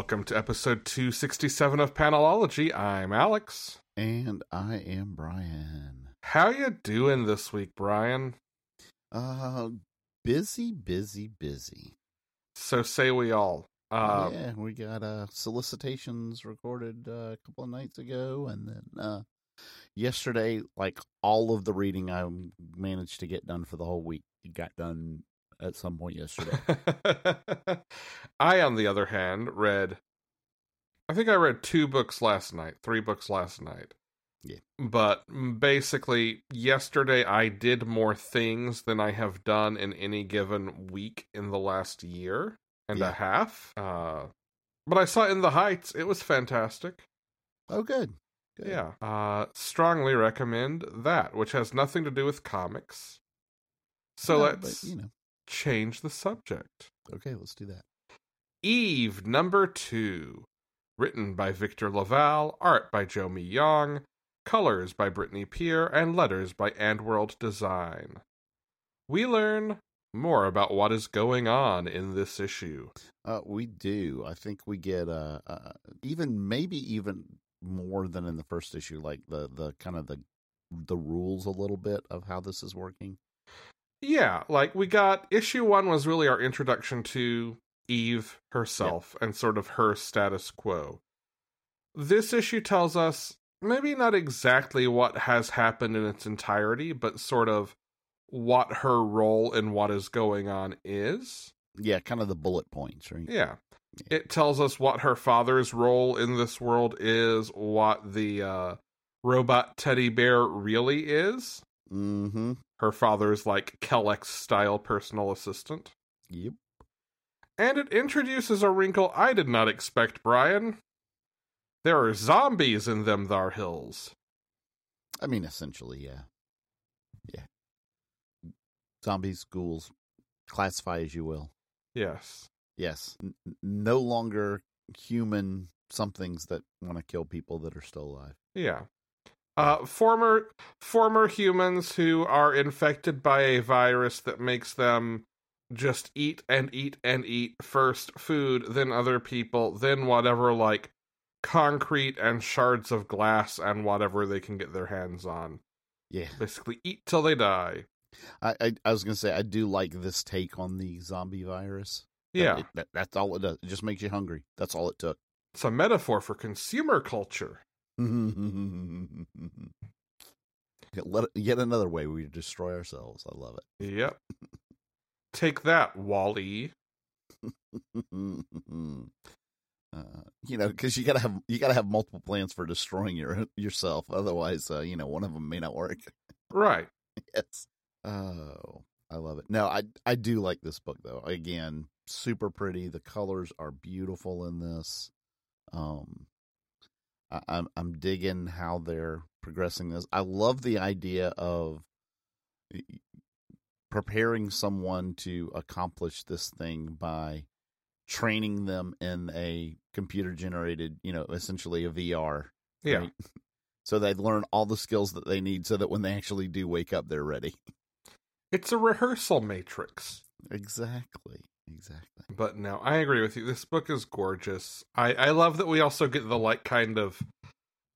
Welcome to episode 267 of Panelology. I'm Alex. And I am Brian. How you doing this week, Brian? Uh busy, busy, busy. So say we all. Uh, yeah, we got uh solicitations recorded uh, a couple of nights ago and then uh yesterday like all of the reading I managed to get done for the whole week got done at some point yesterday. I, on the other hand, read. I think I read two books last night, three books last night. Yeah. But basically, yesterday I did more things than I have done in any given week in the last year and Yeah. a half. Uh, but I saw In the Heights. It was fantastic. Oh good. Good. Yeah. Uh, strongly recommend that, which has nothing to do with comics. So No, let's but, you know. Change the subject. Okay, let's do that. Eve number two, written by Victor LaValle, art by Jo Mi-Gyeong, colors by Brittany Peer, and letters by Andworld Design. We learn more about what is going on in this issue. Uh, we do. I think we get uh, uh, even maybe even more than in the first issue, like the the kind of the the rules a little bit of how this is working. Yeah, like we got issue one was really our introduction to Eve herself and sort of her status quo. This issue tells us maybe not exactly what has happened in its entirety, but sort of what her role in what is going on is. Yeah, kind of the bullet points, right? Yeah. It tells us what her father's role in this world is, what the uh, robot teddy bear really is. Mm-hmm. Her father's like Kelex style personal assistant. Yep. And it introduces a wrinkle I did not expect, Brian. There are zombies in them thar hills. I mean, essentially, yeah, yeah. Zombies, ghouls, classify as you will. Yes. Yes, N- no longer human somethings that want to kill people that are still alive. Yeah. Uh, former former humans who are infected by a virus that makes them just eat and eat and eat first food, then other people, then whatever like concrete and shards of glass and whatever they can get their hands on. Yeah, Basically, eat till they die. I I, I was gonna say I do like this take on the zombie virus. That Yeah, it- that, that's all it does. It just makes you hungry. That's all it took. it's a metaphor for consumer culture. Let it- Yet another way we destroy ourselves. I love it. Yep. Take that, Wall-E. uh, you know, because you gotta have you gotta have multiple plans for destroying your yourself. Otherwise, uh, you know, one of them may not work. Right. yes. Oh, I love it. No, I I do like this book though. Again, super pretty. The colors are beautiful in this. Um, I, I'm I'm digging how they're progressing this. I love the idea of preparing someone to accomplish this thing by training them in a computer generated, you know, essentially a VR. Yeah. right? So they learn all the skills that they need so that when they actually do wake up, they're ready. It's a rehearsal matrix. Exactly. Exactly. But no, I agree with you. This book is gorgeous. I, I love that we also get the like kind of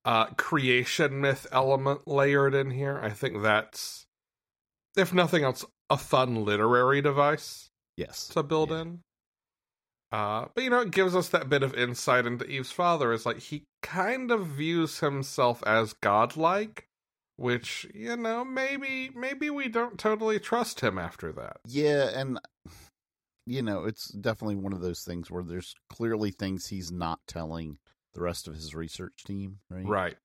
uh creation myth element layered in here. I think that's if nothing else, a fun literary device Yes. to build Yeah. in. Uh, but you know, it gives us that bit of insight into Eve's father. Is like he kind of views himself as godlike, which you know maybe maybe we don't totally trust him after that. Yeah, and you know, it's definitely one of those things where there's clearly things he's not telling the rest of his research team, right? Right.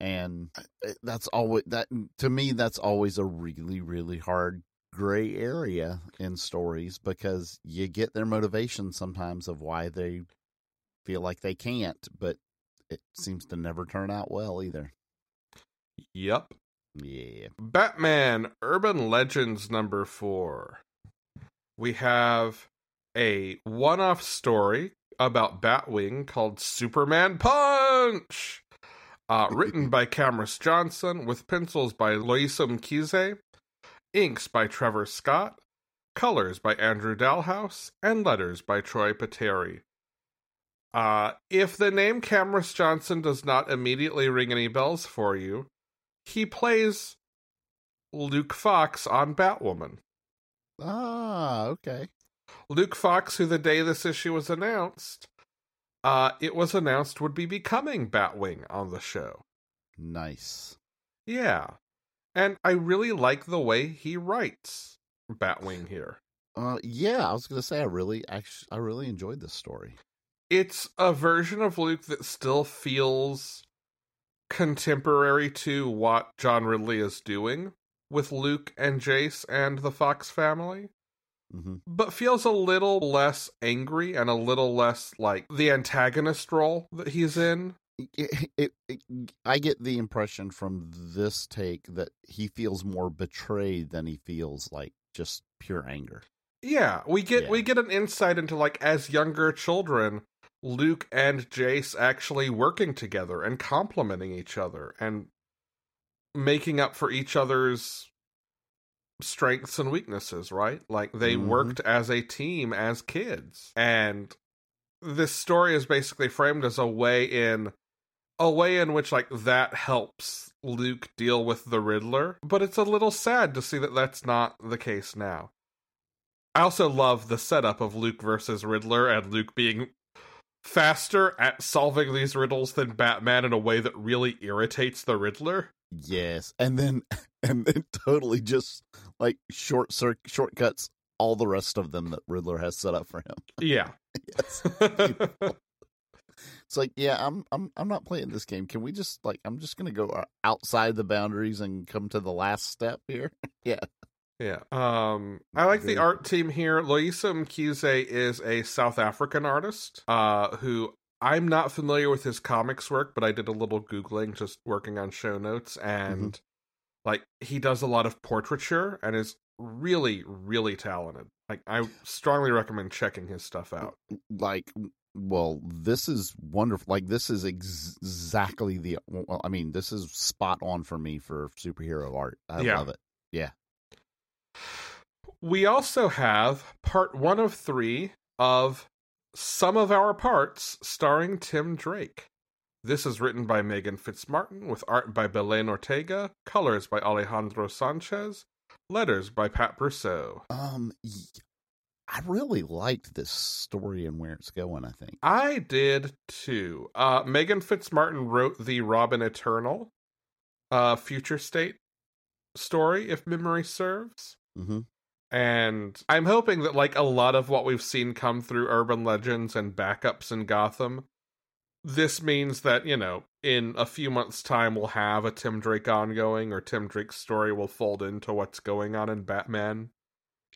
And uh, that's always that to me that's always a really really hard gray area in stories because you get their motivation sometimes of why they feel like they can't, but it seems to never turn out well either. Yep. Yeah. Batman Urban Legends number four. We have a one off story about Batwing called Superman Punch. Uh, written by Cameron Johnson with pencils by Loyiso Mkize, inks by Trevor Scott, colors by Andrew Dalhouse, and letters by Troy Peteri. Uh, if the name Cameron Johnson does not immediately ring any bells for you, he plays Luke Fox on Batwoman. Ah, okay. Luke Fox, who the day this issue was announced, uh, it was announced would be becoming Batwing on the show. Nice. Yeah. And I really like the way he writes Batwing here. Uh, yeah, I was gonna say I really, actually, I really enjoyed this story. It's a version of Luke that still feels contemporary to what John Ridley is doing with Luke and Jace and the Fox family. Mm-hmm. but feels a little less angry and a little less like the antagonist role that he's in. It, it, it, I get the impression from this take that he feels more betrayed than he feels like just pure anger. Yeah, we get Yeah. we get an insight into like as younger children, Luke and Jace actually working together and complementing each other and making up for each other's strengths and weaknesses, right? Like they Mhm. worked as a team as kids. And this story is basically framed as a way in a way in which like that helps Luke deal with the Riddler, but it's a little sad to see that that's not the case now. I also love the setup of Luke versus Riddler and Luke being faster at solving these riddles than Batman in a way that really irritates the Riddler. Yes, and then and then totally just like short cir- shortcuts all the rest of them that Riddler has set up for him. Yeah. Yes. It's like, yeah, I'm I'm I'm not playing this game. Can we just like I'm just gonna go uh, outside the boundaries and come to the last step here? yeah. Yeah. Um I like the art team here. Loyiso Mkize is a South African artist uh who I'm not familiar with his comics work, but I did a little googling just working on show notes and mm-hmm. like he does a lot of portraiture and is really really talented. Like I strongly recommend checking his stuff out. Like, well, this is wonderful. Like, this is ex- exactly the. Well, I mean, this is spot on for me for superhero art. I Yeah. love it. Yeah. We also have part 1 of 3 of Sum of Our Parts starring Tim Drake. This is written by Meghan Fitzmartin with art by Belen Ortega, colors by Alejandro Sanchez, letters by Pat Brousseau. Um, I really liked this story and where it's going. I think. I did too. Uh, Meghan Fitzmartin wrote the Robin Eternal uh, future state story, if memory serves. Mm-hmm. And I'm hoping that, like a lot of what we've seen come through urban legends and backups in Gotham, this means that, you know, in a few months' time, we'll have a Tim Drake ongoing, or Tim Drake's story will fold into what's going on in Batman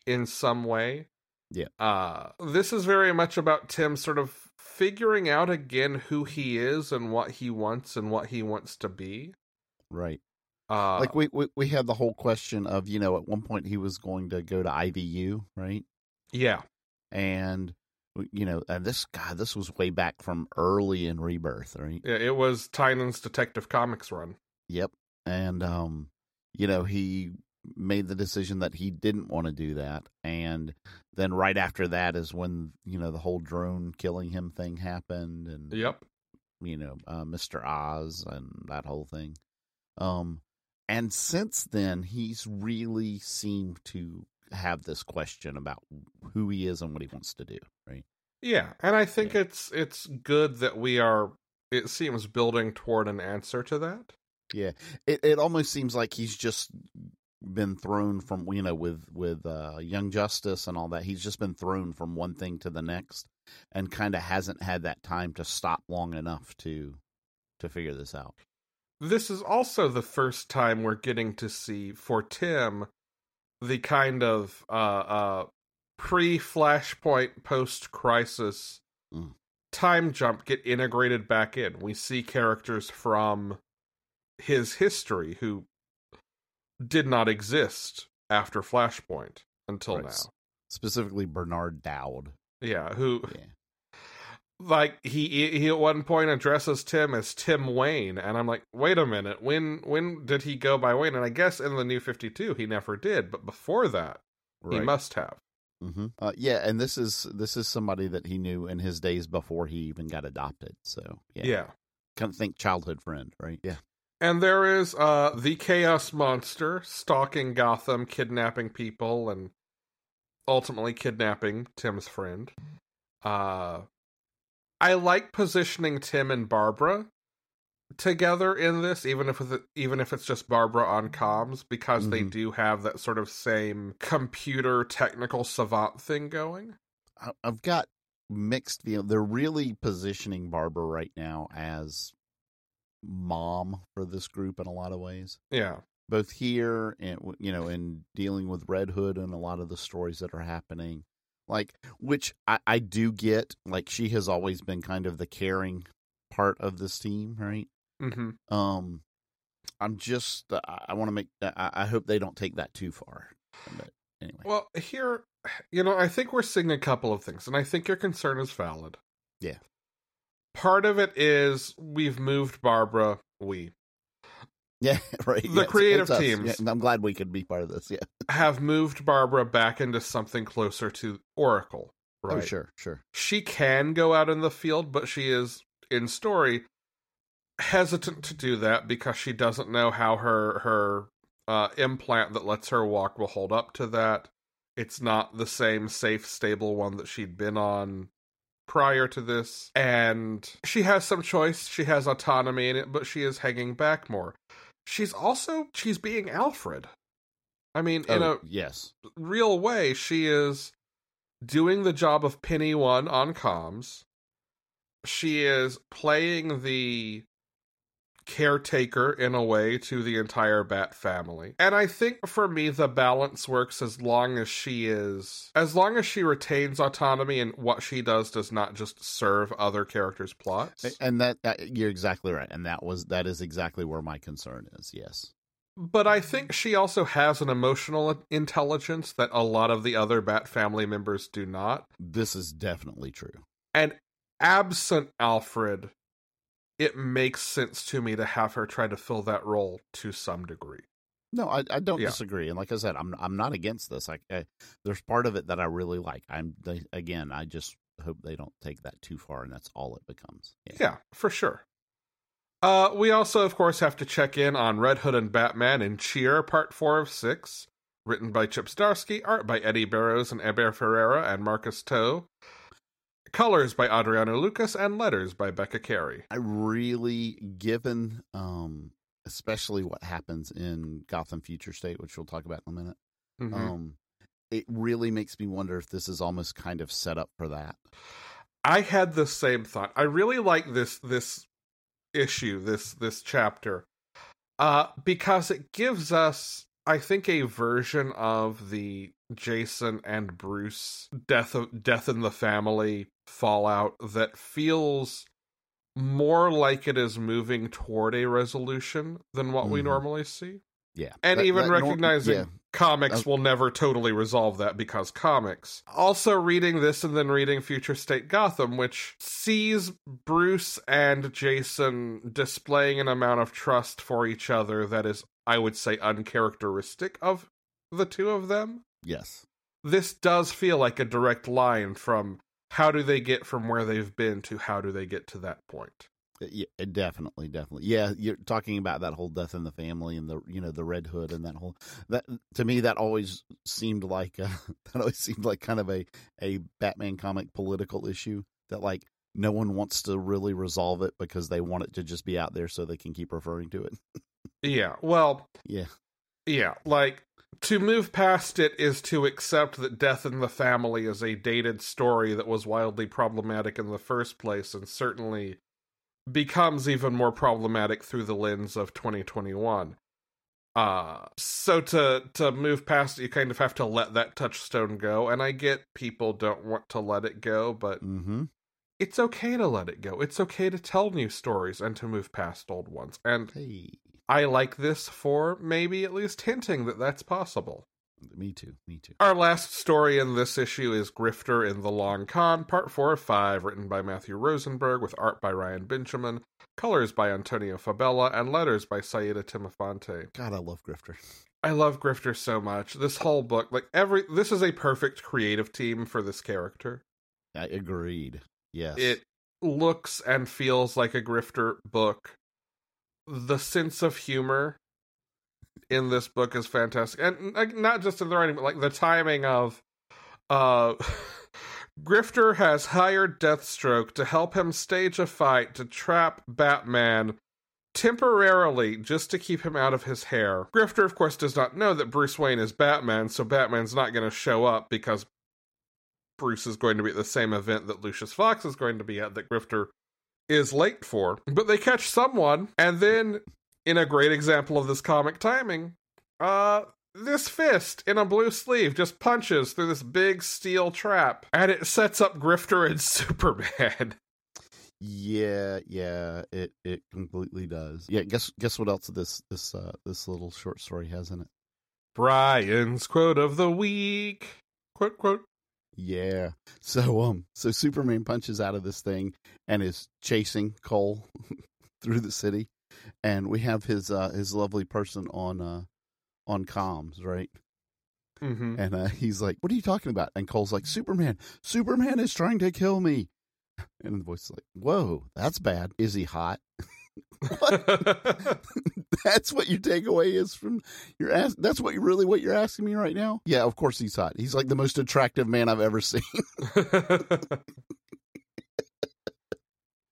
in some way. Yeah. Uh, this is very much about Tim sort of figuring out again who he is and what he wants and what he wants to be. Right. Uh, like we, we we had the whole question of you know at one point he was going to go to Ivy U, right? yeah. And you know, and this guy, this was way back from early in Rebirth, right? Yeah, it was Tynion's Detective Comics run. Yep. And um, you know, he made the decision that he didn't want to do that, and then right after that is when you know the whole drone killing him thing happened, and Yep. you know, uh, Mr. Oz and that whole thing. Um, and since then, he's really seemed to have this question about who he is and what he wants to do, right? Yeah, and I think Yeah. it's it's good that we are. It seems building toward an answer to that. Yeah, it it almost seems like he's just been thrown from you know with with uh, Young Justice and all that. He's just been thrown from one thing to the next, and kind of hasn't had that time to stop long enough to to figure this out. This is also the first time we're getting to see for Tim the kind of uh, uh, pre Flashpoint, post crisis Mm. time jump get integrated back in. We see characters from his history who did not exist after Flashpoint until Right. now. Specifically, Bernard Dowd. Yeah, who Yeah, like he he at one point addresses Tim as Tim Wayne, and I'm like, wait a minute, when when did he go by Wayne? And I guess in the New Fifty Two he never did, but before that he must have. Mm-hmm. Uh, yeah, and this is this is somebody that he knew in his days before he even got adopted. So yeah, Yeah. kind of think childhood friend, right? Yeah, And there is uh the Chaos Monster stalking Gotham, kidnapping people, and ultimately kidnapping Tim's friend. Uh I like positioning Tim and Barbara together in this, even if it, even if it's just Barbara on comms, because they Mhm. do have that sort of same computer technical savant thing going. I've got mixed feelings. They're really positioning Barbara right now as mom for this group in a lot of ways. Yeah, both here and you know in dealing with red hood and a lot of the stories that are happening like which I, I do get like she has always been kind of the caring part of this team right hmm um i'm just uh, i, I want to make I, I hope they don't take that too far but anyway Well, here, you know, I think we're seeing a couple of things, and I think your concern is valid. Yeah. Part of it is we've moved Barbara. We yeah right the yeah, creative it's teams. Yeah, i'm glad we could be part of this yeah have moved Barbara back into something closer to Oracle. Right. oh sure sure She can go out in the field, but she is in story hesitant to do that because she doesn't know how her her uh, implant that lets her walk will hold up to that. It's not the same safe, stable one that she'd been on prior to this. And she has some choice. She has autonomy in it, but she is hanging back more. She's also she's being Alfred. I mean, in oh, a yes real way, she is doing the job of Penny One on comms. She is playing the caretaker in a way to the entire Bat family. And I think for me the balance works as long as she is as long as she retains autonomy and what she does does not just serve other characters' plots. and that, that you're exactly right and that was that is exactly where my concern is yes But I think she also has an emotional intelligence that a lot of the other Bat family members do not. this is definitely true And absent Alfred, it makes sense to me to have her try to fill that role to some degree. No, I, I don't Yeah. disagree, and like I said, I'm I'm not against this. I, I there's part of it that I really like. I'm they, again, I just hope they don't take that too far, and that's all it becomes. Yeah, for sure. Uh, we also, of course, have to check in on Red Hood and Batman in Cheer, Part 4 of 6, written by Chip Zdarsky, art by Eddy Barrows and Eber Ferreira and Marcus To, colors by Adriano Lucas, and letters by Becca Carey. I really, given um, especially what happens in Gotham Future State, which we'll talk about in a minute, Mhm. um, it really makes me wonder if this is almost kind of set up for that. I had the same thought. I really like this this issue, this this chapter, uh, because it gives us, I think, a version of the Jason and Bruce death of death in the family fallout that feels more like it is moving toward a resolution than what we Mhm. normally see. Yeah, And That- even that recognizing yeah, comics Okay. will never totally resolve that because comics. Also, reading this and then reading Future State Gotham, which sees Bruce and Jason displaying an amount of trust for each other that is, I would say, uncharacteristic of the two of them. yes, This does feel like a direct line from how do they get from where they've been to how do they get to that point. Yeah, definitely, definitely. Yeah, you're talking about that whole death in the family and the you know the Red Hood and that whole that to me that always seemed like uh, that always seemed like kind of a a Batman comic political issue that like no one wants to really resolve it because they want it to just be out there so they can keep referring to it. Yeah, well, Yeah, Yeah, like to move past it is to accept that death in the family is a dated story that was wildly problematic in the first place and certainly becomes even more problematic through the lens of 2021 uh so to to move past it you kind of have to let that touchstone go and i get people don't want to let it go but Mm-hmm. it's okay to let it go. It's okay to tell new stories and to move past old ones. And Hey, i like this for maybe at least hinting that that's possible me too. Me too. our last story in this issue is Grifter in the Long Con, part 4 of 5, written by Matthew Rosenberg, with art by Ryan Benjamin, colors by Antonio Fabela, and letters by Saida Temofonte. God, I love Grifter. I love Grifter so much. This whole book, like every, this is a perfect creative team for this character. I agreed. Yes. It looks and feels like a Grifter book. The sense of humor in this book is fantastic, and like, not just in the writing, but like the timing of. Uh, Grifter has hired Deathstroke to help him stage a fight to trap Batman temporarily just to keep him out of his hair. Grifter, of course, does not know that Bruce Wayne is Batman, so Batman's not going to show up because Bruce is going to be at the same event that Lucius Fox is going to be at that Grifter is late for. But they catch someone, and then, in a great example of this comic timing, uh, this fist in a blue sleeve just punches through this big steel trap, and it sets up Grifter and Superman. Yeah, yeah, it it completely does. Yeah, guess guess what else this this uh this little short story has in it? Brian's quote of the week. Quote, quote. Yeah. So um so Superman punches out of this thing and is chasing Cole through the city and we have his uh his lovely person on uh on comms, right? Mm-hmm. And uh he's like, "What are you talking about?" And Cole's like, "Superman. Superman is trying to kill me." And the voice is like, "Whoa, that's bad. Is he hot?" that's what your takeaway is from your ass. That's what you really what you're asking me right now. Yeah, of course he's hot. He's like the most attractive man I've ever seen.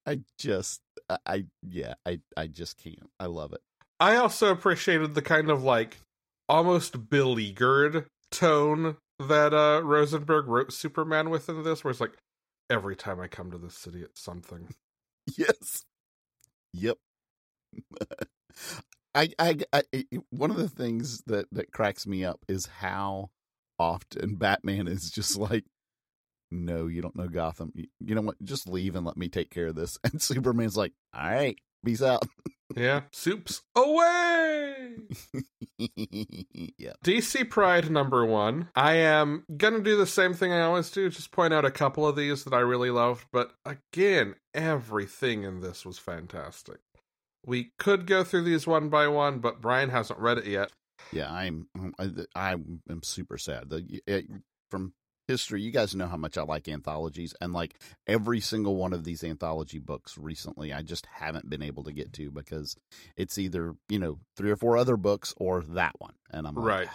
I just, I, I yeah, I, I just can't. I love it. I also appreciated the kind of like almost beleaguered tone that uh Rosenberg wrote Superman with in this, where it's like, every time I come to this city, it's something. Yes. Yep. I, I, I, one of the things that that cracks me up is how often Batman is just like, "No, you don't know Gotham. You, you know what? Just leave and let me take care of this." And Superman's like, "All right, peace out." Yeah, soups away. yeah. DC Pride number one. I am gonna do the same thing I always do, just point out a couple of these that I really loved. But again, everything in this was fantastic. We could go through these one by one, but Brian hasn't read it yet. Yeah, I'm I, I am super sad. The it, from history, you guys know how much I like anthologies, and like every single one of these anthology books recently, I just haven't been able to get to because it's either you know three or four other books or that one, and I'm like, Right.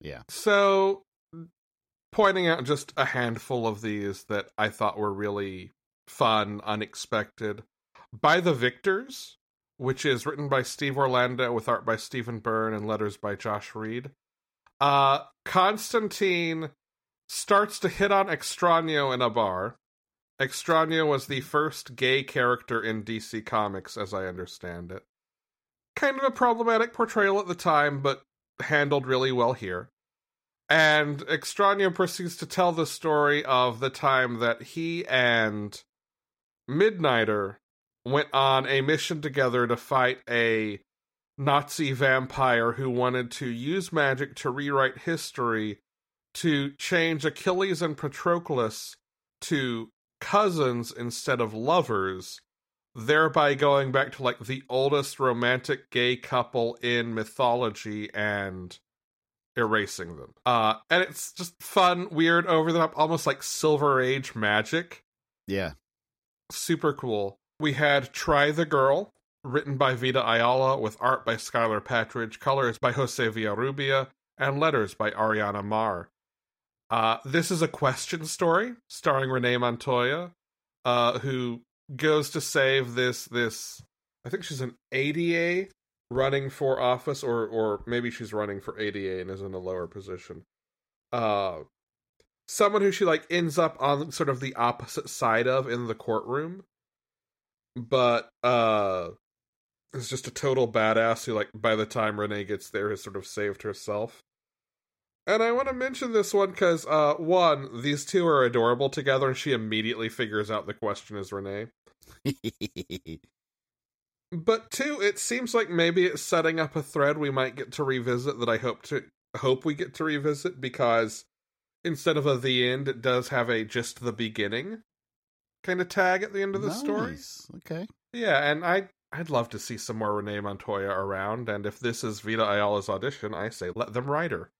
yeah, So, pointing out just a handful of these that I thought were really fun, unexpected. By the Victors, which is written by Steve Orlando with art by Stephen Byrne and letters by Josh Reed. Uh, Constantine starts to hit on Extraño in a bar. Extraño was the first gay character in DC Comics, as I understand it. Kind of a problematic portrayal at the time, but handled really well here. And Extraño proceeds to tell the story of the time that he and Midnighter went on a mission together to fight a Nazi vampire who wanted to use magic to rewrite history to change Achilles and Patroclus to cousins instead of lovers, thereby going back to like the oldest romantic gay couple in mythology and erasing them. Uh and it's just fun, weird, over the top, almost like silver age magic. yeah, Super cool. We had Try the Girl, written by Vita Ayala with art by Skylar Patridge, colors by Jose Villarrubia, and letters by Ariana Maher. Uh, this is a question story starring Renee Montoya, uh, who goes to save this this I think she's an ADA running for office, or or maybe she's running for ADA and is in a lower position. Uh, someone who she like ends up on sort of the opposite side of in the courtroom, but uh, is just a total badass who like by the time Renee gets there has sort of saved herself. And I want to mention this one because, uh, one, these two are adorable together, and she immediately figures out the question is Renee. but two, it seems like maybe it's setting up a thread we might get to revisit that I hope to hope we get to revisit because instead of a the end, it does have a just the beginning kind of tag at the end of the nice. story. Okay. Yeah, and I I'd love to see some more Renee Montoya around, and if this is Vita Ayala's audition, I say let them write her.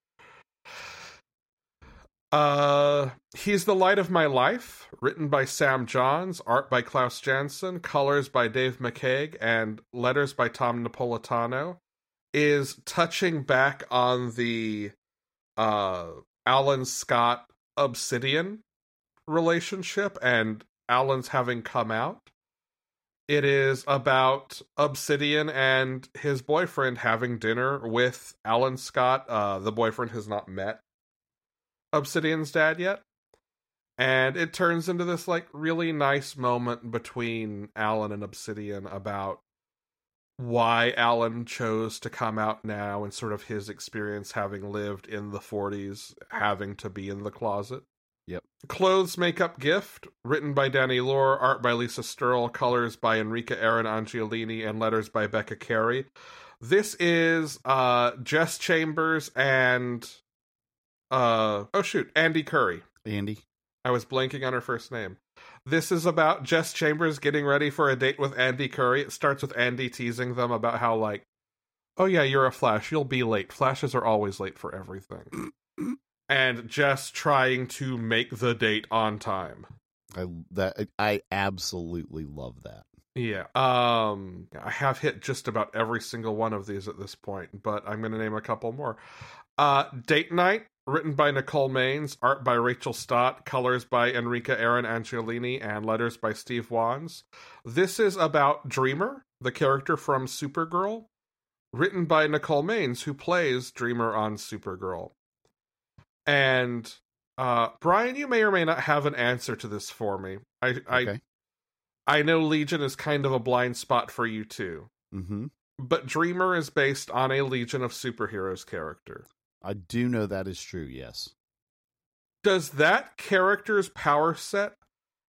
Uh, He's the Light of My Life, written by Sam Johns, art by Klaus Janson, colors by Dave McCaig, and letters by Tom Napolitano, is touching back on the uh Alan Scott Obsidian relationship and Alan's having come out. It is about Obsidian and his boyfriend having dinner with Alan Scott. Uh, the boyfriend has not met Obsidian's dad yet. And it turns into this like really nice moment between Alan and Obsidian about why Alan chose to come out now and sort of his experience having lived in the 40s, having to be in the closet. Yep. Clothes Makeup Gift, written by Danny Lore, art by Lisa Sterle, colors by Enrica Eren Angiolini, and letters by Becca Carey. This is uh Jess Chambers and uh oh shoot, Andy Curry. Andy. I was blanking on her first name. This is about Jess Chambers getting ready for a date with Andy Curry. It starts with Andy teasing them about how like, "Oh yeah, you're a Flash. You'll be late. Flashes are always late for everything." and Jess trying to make the date on time. I that I absolutely love that. Yeah. Um I have hit just about every single one of these at this point, but I'm going to name a couple more. Uh Date Night written by Nicole Maines, art by Rachel Stott, colors by Enrica Eren Angiolini and letters by Steve Wands. This is about Dreamer, the character from Supergirl, written by Nicole Maines, who plays Dreamer on Supergirl. And uh, Brian, you may or may not have an answer to this for me. I Okay. I I know Legion is kind of a blind spot for you too, mm-hmm. but Dreamer is based on a Legion of Superheroes character. I do know that is true. Yes. Does that character's power set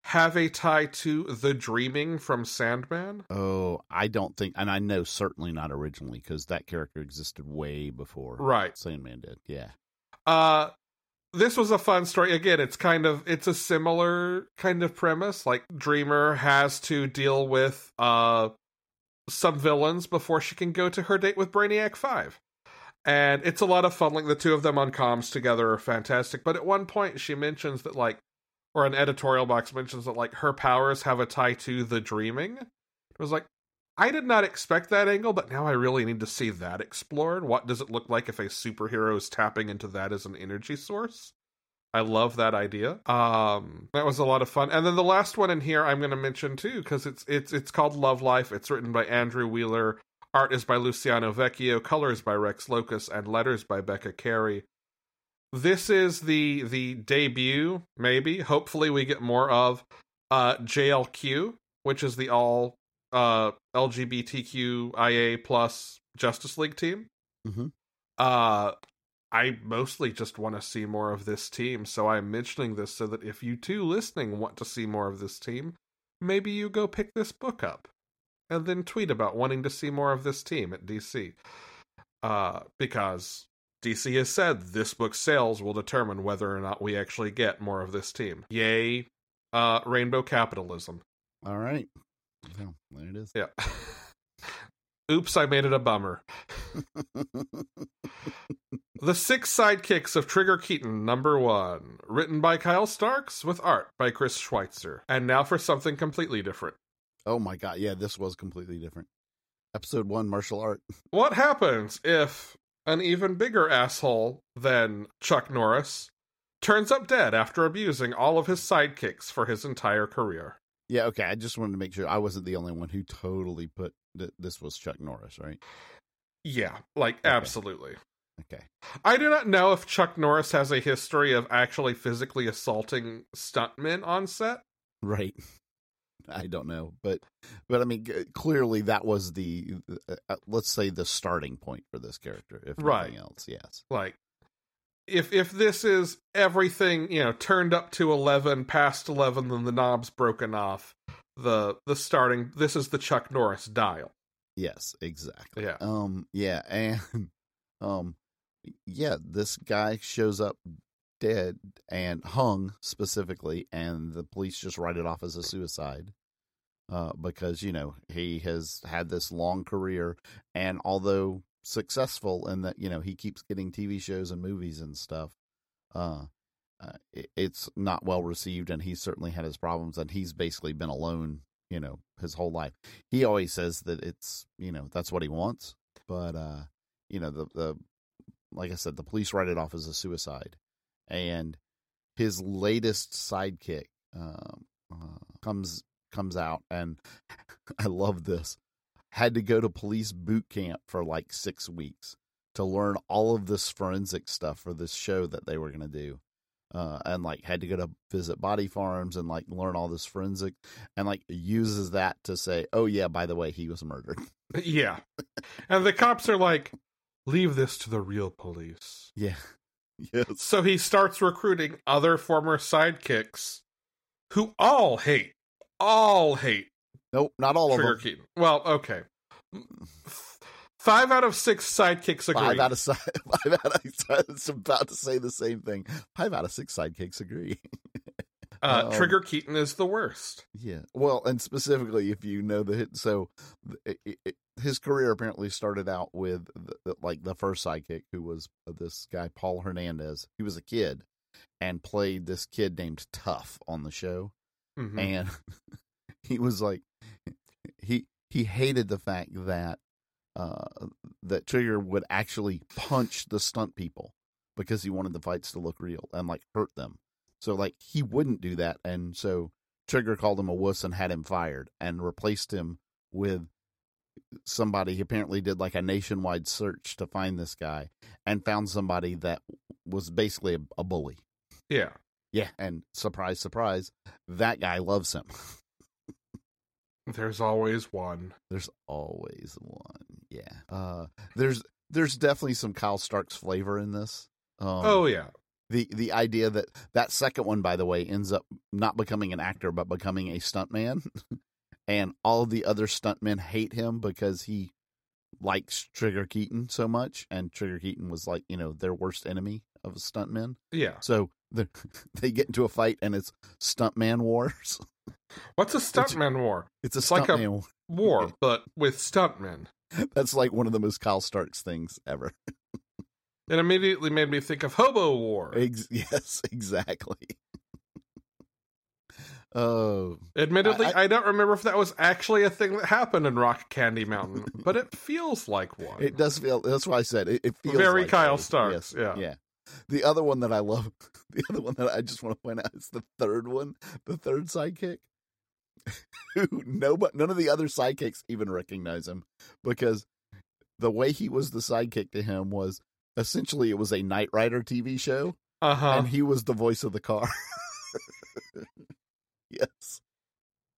have a tie to the Dreaming from Sandman? Oh, I don't think, and I know certainly not originally because that character existed way before Right. Sandman did. Yeah. Uh this was a fun story. Again, it's kind of it's a similar kind of premise. Like Dreamer has to deal with uh some villains before she can go to her date with Brainiac 5. And it's a lot of fun. Like the two of them on comms together are fantastic. But at one point she mentions that like or an editorial box mentions that like her powers have a tie to the dreaming. It was like I did not expect that angle, but now I really need to see that explored. What does it look like if a superhero is tapping into that as an energy source? I love that idea. Um, that was a lot of fun. And then the last one in here I'm going to mention too because it's it's it's called Love Life. It's written by Andrew Wheeler. Art is by Luciano Vecchio. Colors by Rex Lokus, and letters by Becca Carey. This is the the debut, maybe. Hopefully, we get more of uh, JLQ, which is the all uh LGBTQIA plus Justice League team. Mm-hmm. Uh I mostly just want to see more of this team, so I'm mentioning this so that if you too listening want to see more of this team, maybe you go pick this book up and then tweet about wanting to see more of this team at DC. Uh because DC has said this book's sales will determine whether or not we actually get more of this team. Yay, uh rainbow capitalism. All right. Yeah, there it is. Yeah. Oops, I made it a bummer. The Six Sidekicks of Trigger Keaton, number one. Written by Kyle Starks, with art by Chris Schweizer. And now for something completely different. oh my god, yeah, this was completely different. Episode one, martial art. What happens if an even bigger asshole than Chuck Norris turns up dead after abusing all of his sidekicks for his entire career? Yeah, okay. I just wanted to make sure I wasn't the only one who totally put that this was Chuck Norris, right? Yeah, like Okay. absolutely. Okay. I do not know if Chuck Norris has a history of actually physically assaulting stuntmen on set. Right. I don't know, but but I mean, clearly that was the uh, uh, let's say the starting point for this character, if Right. nothing else. Yes. Like if if this is everything, you know, turned up to 11, past 11 then the knob's broken off, the the starting this is the Chuck Norris dial. Yes. Exactly. Yeah. Um. Yeah. And um. Yeah. This guy shows up dead and hung specifically, and the police just write it off as a suicide. Uh, because you know he has had this long career, and although successful in that you know he keeps getting TV shows and movies and stuff, uh, uh, it, it's not well received, and he's certainly had his problems, and he's basically been alone, you know, his whole life. He always says that it's you know that's what he wants, but uh, you know the the like I said, the police write it off as a suicide, and his latest sidekick um, uh, comes comes out, and I love this. Had to go to police boot camp for like six weeks to learn all of this forensic stuff for this show that they were going to do. Uh, and like had to go to visit body farms and like learn all this forensic and like uses that to say, oh yeah, by the way, he was murdered. Yeah. and the cops are like leave this to the real police. yeah. Yes. So he starts recruiting other former sidekicks who all hate, all hate Nope, not all Trigger of them. Keaton. Well, okay. Five out of six sidekicks agree. Five out of five out of I was about to say the same thing. Five out of six sidekicks agree. uh, um, Trigger Keaton is the worst. Yeah. Well, and specifically, if you know the hit, so it, it, his career apparently started out with the, the, like the first sidekick, who was this guy Paul Hernandez. He was a kid and played this kid named Tough on the show, Mhm. and he was like he he hated the fact that uh that Trigger would actually punch the stunt people because he wanted the fights to look real and like hurt them. So like he wouldn't do that, and so Trigger called him a wuss and had him fired and replaced him with somebody. He apparently did like a nationwide search to find this guy and found somebody that was basically a, a bully. yeah. Yeah, and surprise, surprise, that guy loves him. There's always one. There's always one. Yeah. Uh there's there's definitely some Kyle Starks flavor in this. Um, oh, yeah. the the idea that that second one by the way ends up not becoming an actor but becoming a stuntman and all the other stuntmen hate him because he likes Trigger Keaton so much and Trigger Keaton was like, you know, their worst enemy of stuntmen. Yeah. So they get into a fight and it's stuntman wars. What's a stuntman war? It's a It's like a- stuntman war. War, but with stuntmen. That's like one of the most Kyle Starks things ever. It immediately made me think of Hobo War. Ex- yes, exactly. Oh, Admittedly, I- I, don't remember if that was actually a thing that happened in Rock Candy Mountain, but it feels like one. It does feel. That's why I said it. It feels Very like Kyle Starks, Yes, yeah. yeah. The other one that I love, the other one that I just want to point out is the third one, the third sidekick. Who nobody, none of the other sidekicks even recognize him because the way he was the sidekick to him was essentially it was a Knight Rider TV show, Uh huh. and he was the voice of the car. yes.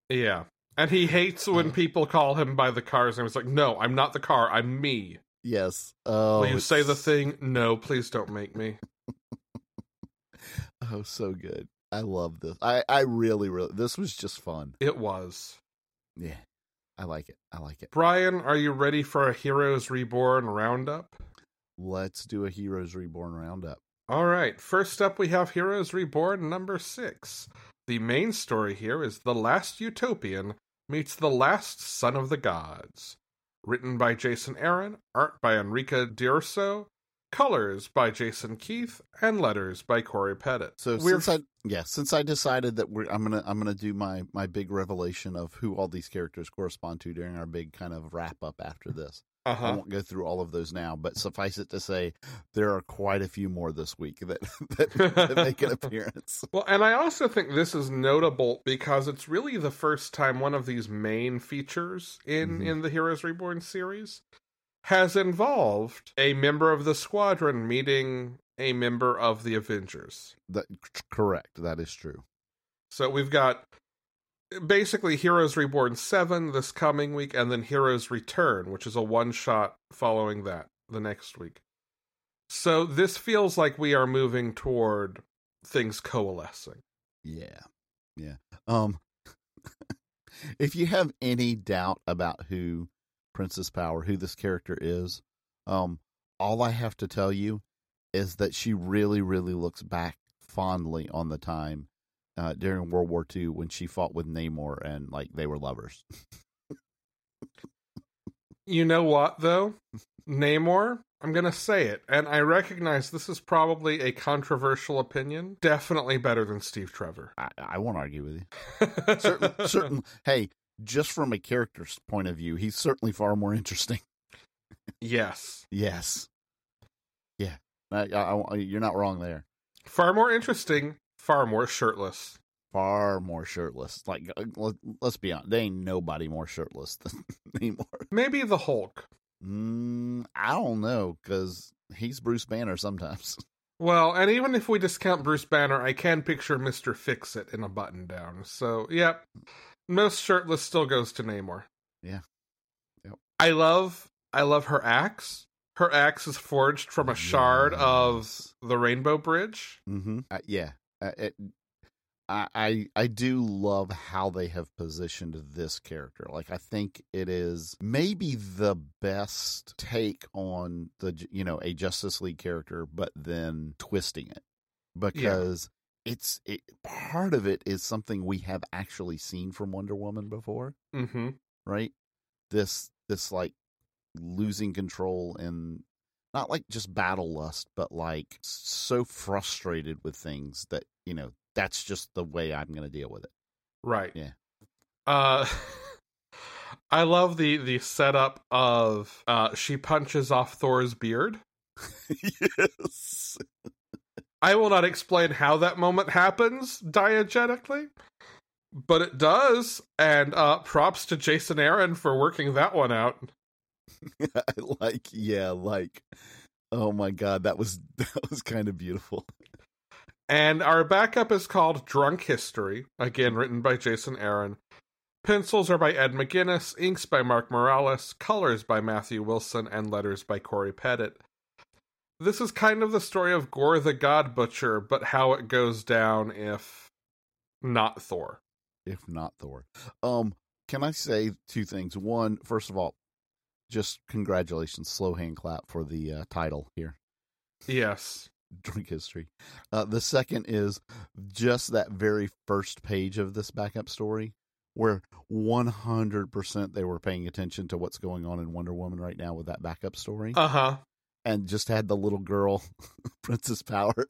Yeah. And he hates when people call him by the car's name. It's like, no, I'm not the car. I'm me. Yes. Oh, Will you say the thing? No, please don't make me. Oh, so good. I love this. I, I really, really, this was just fun. It was. Yeah. I like it. I like it. Brian, are you ready for a Heroes Reborn roundup? Let's do a Heroes Reborn roundup. All right. First up, we have Heroes Reborn number six. The main story here is The Last Utopian meets The Last Son of the Gods. Written by Jason Aaron, art by Enrica D'Urso, colors by Jason Keith, and letters by Cory Petit. So We're since I yeah, since I decided that we're I'm gonna I'm gonna do my my big revelation of who all these characters correspond to during our big kind of wrap up after this. I uh-huh. won't go through all of those now, but suffice it to say, there are quite a few more this week that that, that make an appearance. Well, and I also think this is notable because it's really the first time one of these main features in Mhm. in the Heroes Reborn series. has involved a member of the squadron meeting a member of the Avengers. That correct. That is true. So we've got basically Heroes Reborn 7 this coming week, and then Heroes Return, which is a one shot following that the next week. So this feels like we are moving toward things coalescing. Yeah. Yeah. Um if you have any doubt about who Princess Power, who this character is, um all I have to tell you is that she really really looks back fondly on the time uh, during World War II when she fought with Namor and like they were lovers. you know what though? Namor, I'm going to say it, and I recognize this is probably a controversial opinion. Definitely better than Steve Trevor. I, I won't argue with you. certain, certain. Hey, just from a character's point of view, he's certainly far more interesting. yes. Yes. Yeah. I, I, you're not wrong there. Far more interesting far more shirtless. Far more shirtless. Like, uh, let, us be honest, there ain't nobody more shirtless than Namor. Maybe the Hulk. Mm, I don't know, because he's Bruce Banner sometimes. Well, and even if we discount Bruce Banner, I can picture Mister Fix It in a button down. So, yep, most shirtless still goes to Namor. Yeah. Yep. I love, I love her axe. Her axe is forged from a shard of the Rainbow Bridge. Mm-hmm. Uh, yeah, it, I, I I do love how they have positioned this character. Like I think it is maybe the best take on the you know a Justice League character, but then twisting it because yeah. it's it, part of it is something we have actually seen from Wonder Woman before, mm-hmm. right? This this like losing control and not like just battle lust, but like so frustrated with things that, you know, that's just the way I'm going to deal with it. Right. Yeah. Uh I love the the setup of uh she punches off Thor's beard. yes. I will not explain how that moment happens diegetically, but it does and uh props to Jason Aaron for working that one out. like yeah, like oh my god, that was that was kind of beautiful. And our backup is called Drunk History, again written by Jason Aaron. Pencils are by Ed McGuinness, inks by Mark Morales, colors by Matthew Wilson, and letters by Cory Petit. This is kind of the story of Gorr the God Butcher, but how it goes down if not Thor. If not Thor. Um, can I say two things? One, first of all, just congratulations, slow hand clap for the uh, title here. Yes. Drink history. Uh, the second is just that very first page of this backup story where 100% they were paying attention to what's going on in Wonder Woman right now with that backup story. Uh huh. And just had the little girl, Princess Power.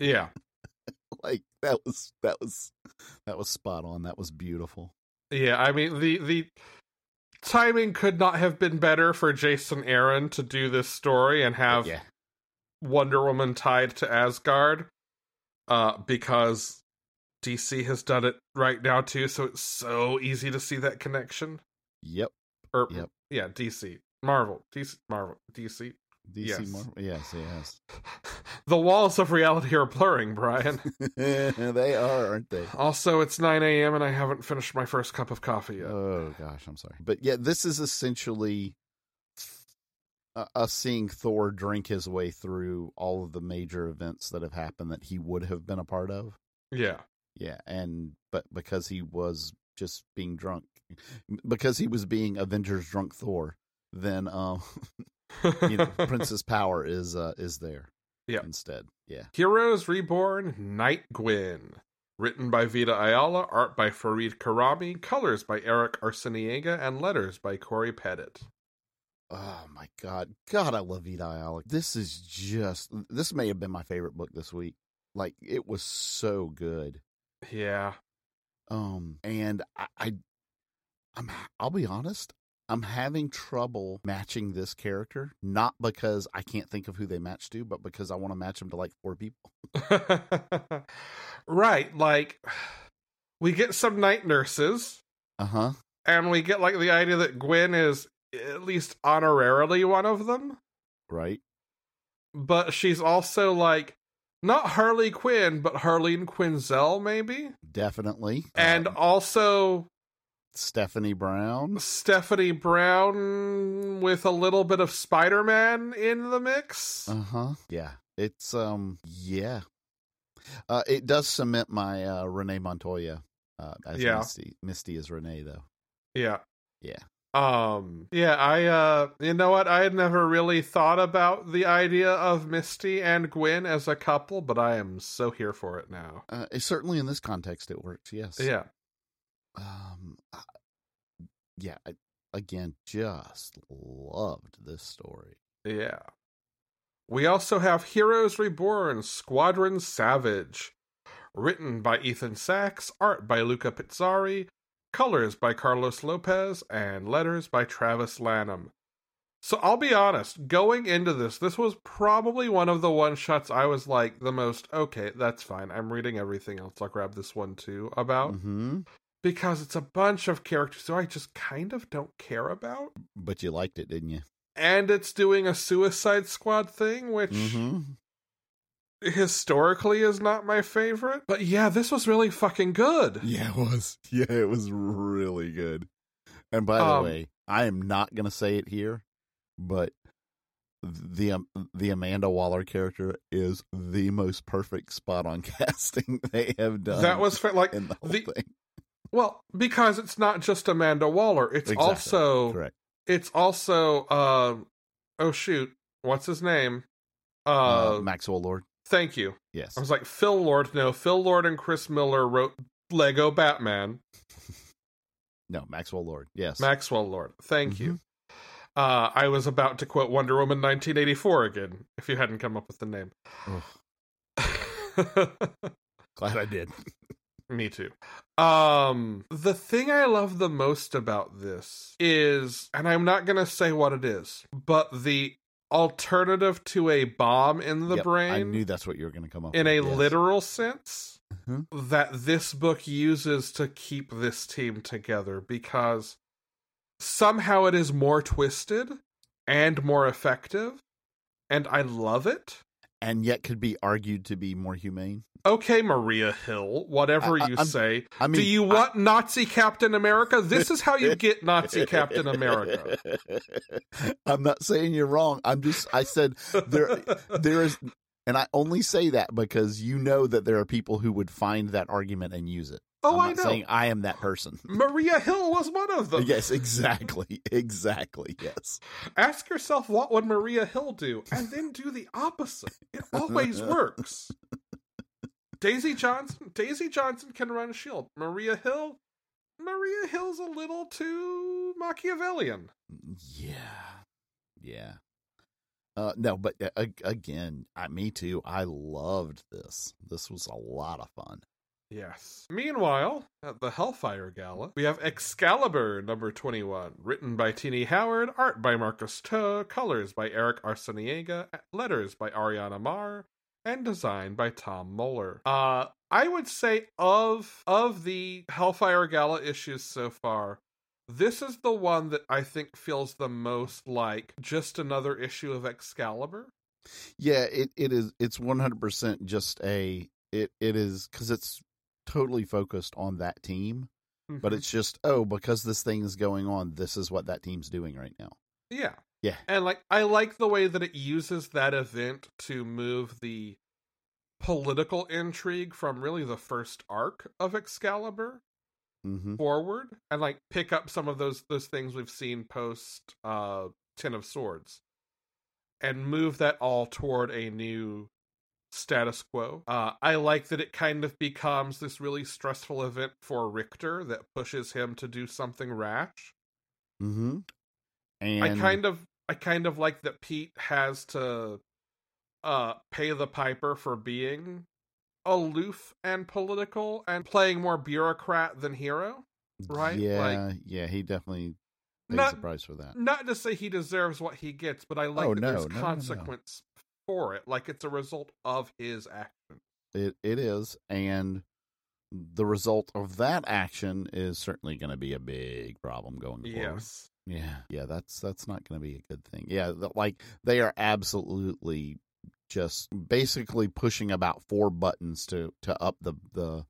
Yeah. like that was that was that was spot on. That was beautiful. Yeah, I mean the the timing could not have been better for Jason Aaron to do this story and have yeah. Wonder Woman tied to Asgard. Uh, because DC has done it right now too, so it's so easy to see that connection. Yep. Or yep. yeah, DC. Marvel. DC Marvel. DC. DC yes. Marvel. Yes, yes. the walls of reality are blurring, Brian. they are, aren't they? Also, it's 9 a.m. and I haven't finished my first cup of coffee yet. Oh, gosh, I'm sorry. But yeah, this is essentially uh, us seeing Thor drink his way through all of the major events that have happened that he would have been a part of. Yeah. Yeah. And, but because he was just being drunk, because he was being Avengers drunk Thor, then, um, you know, Princess Power is uh, is there. Yeah. Instead, yeah. Heroes Reborn, Night Gwen. Written by Vita Ayala, art by Farid Karami, colors by Eric Arciniega, and letters by Cory Petit. Oh my god. God, I love Vita Ayala. This is just this may have been my favorite book this week. Like it was so good. Yeah. Um and I, I I'm I'll be honest, I'm having trouble matching this character, not because I can't think of who they match to, but because I want to match them to like four people. right. Like, we get some night nurses. Uh huh. And we get like the idea that Gwen is at least honorarily one of them, right? but she's also like not Harley Quinn, but Harleen Quinzel, maybe, Definitely. and Um, also Stephanie Brown. Stephanie Brown with a little bit of Spider Man in the mix. Uh huh. Yeah. It's um. Yeah. Uh, it does cement my uh, Renee Montoya uh, as Yeah. Misty. Misty is Renee though. Yeah. Yeah. Um yeah, I uh you know what? I had never really thought about the idea of Misty and Gwen as a couple, but I am so here for it now. Uh, certainly in this context, it works. Yes. Yeah. Um. I- yeah. I, again, just loved this story. Yeah. We also have Heroes Reborn Squadron Savage. Written by Ethan Sacks, art by Luca Pizzari, colors by Carlos Lopez, and letters by Travis Lanham. So I'll be honest, going into this, this was probably one of the one shots I was like the most, okay, that's fine. I'm reading everything else. I'll grab this one too about. hmm Because it's a bunch of characters who I just kind of don't care about. But you liked it, didn't you? And it's doing a Suicide Squad thing, which Mm-hmm. historically is not my favorite. But yeah, this was really fucking good. Yeah, it was. Yeah, it was really good. And by the Um, way, I am not going to say it here, but the um, the Amanda Waller character is the most perfect spot on casting they have done. that was fa- like in the whole the thing. Well because it's not just Amanda Waller. It's Exactly. also Correct. it's also um oh shoot what's his name uh, Uh, Maxwell Lord. thank you Yes. I was like Phil Lord no Phil Lord and Chris Miller wrote Lego Batman No, Maxwell Lord. Yes. Maxwell Lord thank Mm-hmm. you uh I was about to quote Wonder Woman 1984 again if you hadn't come up with the name glad I did. Me too. Um the thing I love the most about this is and I'm not going to say what it is, but the alternative to a bomb in the Yep, brain I knew that's what you were going to come up in a yes. literal sense Mhm. that this book uses to keep this team together because somehow it is more twisted and more effective and I love it. And yet could be argued to be more humane. Okay, Maria Hill, whatever I- I- you I'm- say. I mean, Do you I- want Nazi Captain America? This is how you get Nazi Captain America. I'm not saying you're wrong. I'm just I said there there is and I only say that because you know that there are people who would find that argument and use it. Oh, I'm I know. saying I am that person. Maria Hill was one of them. yes, exactly. Exactly. Yes. Ask yourself what would Maria Hill do, and then do the opposite. It always works. Daisy Johnson, Daisy Johnson can run Shield. Maria Hill, Maria Hill's a little too Machiavellian. Yeah. Yeah. Uh, no, but uh, again, I, me too. I loved this. This was a lot of fun. Yes. Meanwhile, at the Hellfire Gala, we have Excalibur number 21, written by Tini Howard, art by Marcus To, colors by Eric Arciniega, letters by Ariana Maher, and designed by Tom Muller. Uh I would say of of the Hellfire Gala issues so far, this is the one that I think feels the most like just another issue of Excalibur. Yeah, it, it is. It's one hundred percent just a. It it is because it's totally focused on that team, but Mhm. it's just oh because this thing is going on. This is what that team's doing right now. Yeah. Yeah. And like I like the way that it uses that event to move the political intrigue from really the first arc of Excalibur Mm-hmm. forward and like pick up some of those those things we've seen post uh Ten of Swords and move that all toward a new status quo. Uh I like that it kind of becomes this really stressful event for Rictor that pushes him to do something rash. Mm-hmm. And I kind of I kind of like that Pete has to uh pay the piper for being aloof and political and playing more bureaucrat than hero. right? Yeah, Like- yeah. He definitely pays Not the price for that. not to say he deserves what he gets, but I like Oh, that no, there's no. consequence for it. Like it's a result of his action. It it is, and the result of that action is certainly going to be a big problem going forward. Yes. Yeah, yeah, that's that's not going to be a good thing. Yeah, like they are absolutely just basically pushing about four buttons to to up the the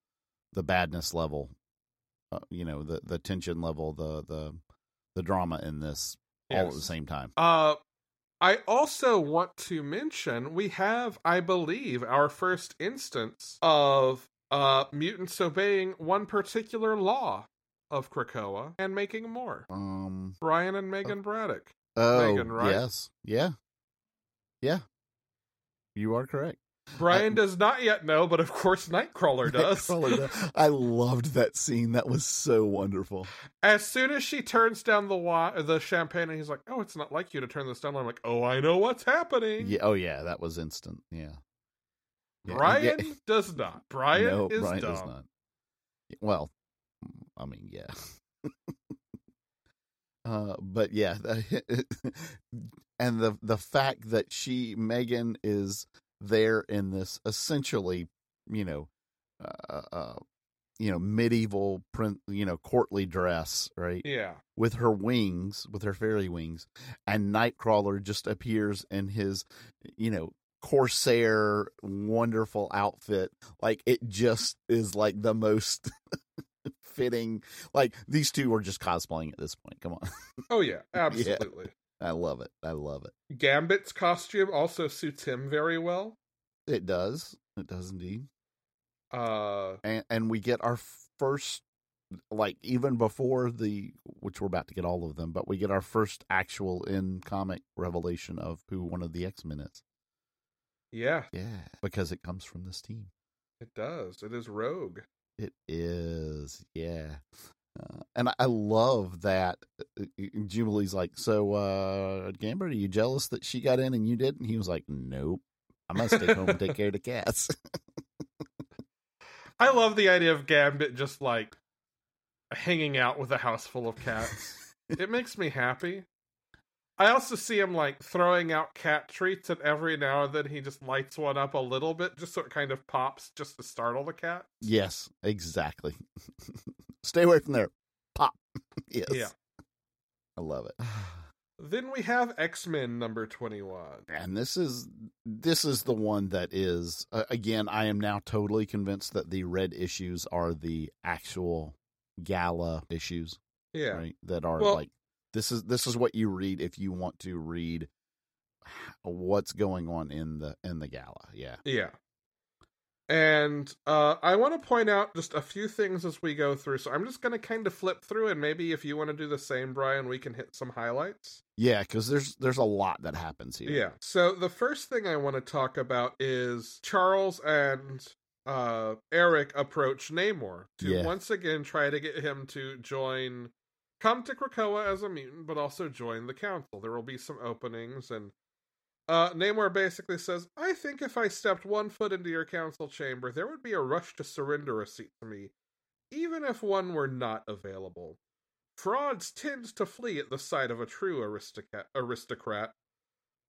the badness level. Uh, you know, the the tension level, the the the drama in this all at the same time. Uh, I also want to mention we have, I believe, our first instance of uh mutants obeying one particular law of Krakoa and making more. Um. Brian and Meggan Braddock. Oh, Meggan, right? yes, yeah, yeah. You are correct. Brian does not yet know, but of course Nightcrawler does. Nightcrawler does. I loved that scene. That was so wonderful. As soon as she turns down the wa- the champagne, and he's like, "Oh, it's not like you to turn this down." I'm like, "Oh, I know what's happening." Yeah. Oh, yeah. That was instant. Yeah. Yeah, Brian yeah. does not. Brian no, is Brian dumb. does not. Well, I mean, yeah. uh, but yeah, and the the fact that she Meggan is there in this essentially, you know, uh, uh you know, medieval print, you know, courtly dress, right? Yeah. with her wings, with her fairy wings, and Nightcrawler just appears in his, you know, corsair wonderful outfit. Like it just is like the most fitting. Like these two are just cosplaying at this point. Come on. Oh yeah, absolutely. I love it. I love it. Gambit's costume also suits him very well. It does. It does indeed. Uh And and we get our first like even before the which we're about to get all of them, but we get our first actual in comic revelation of who one of the X-Men is. yeah, Yeah, because it comes from this team. it does. It is Rogue. It is, yeah. Uh, and I- I love that uh, uh, Jubilee's like, so, uh, Gambit, are you jealous that she got in and you didn't? He was like, nope. I must stay home and take care of the cats. I love the idea of Gambit just like hanging out with a house full of cats. it makes me happy. I also see him like throwing out cat treats, and every now and then he just lights one up a little bit, just so it kind of pops, just to startle the cat. yes, exactly. stay away from there. Pop. yes. Yeah. I love it. Then we have X Men number twenty one. and this is this is the one that is uh, again i am now totally convinced that the red issues are the actual gala issues Yeah, right that are Well- like this is this is what you read if you want to read what's going on in the in the gala yeah Yeah. And uh, I want to point out just a few things as we go through. So I'm just going to kind of flip through, and maybe if you want to do the same, Brian, we can hit some highlights. yeah because there's there's a lot that happens here Yeah. So the first thing I want to talk about is Charles and uh, Eric approach Namor to Yeah. once again try to get him to join, come to Krakoa as a mutant, but also join the council. There will be some openings, and uh, Namor basically says, "I think if I stepped one foot into your council chamber, there would be a rush to surrender a seat to me, even if one were not available." Frauds tend to flee at the sight of a true aristocrat.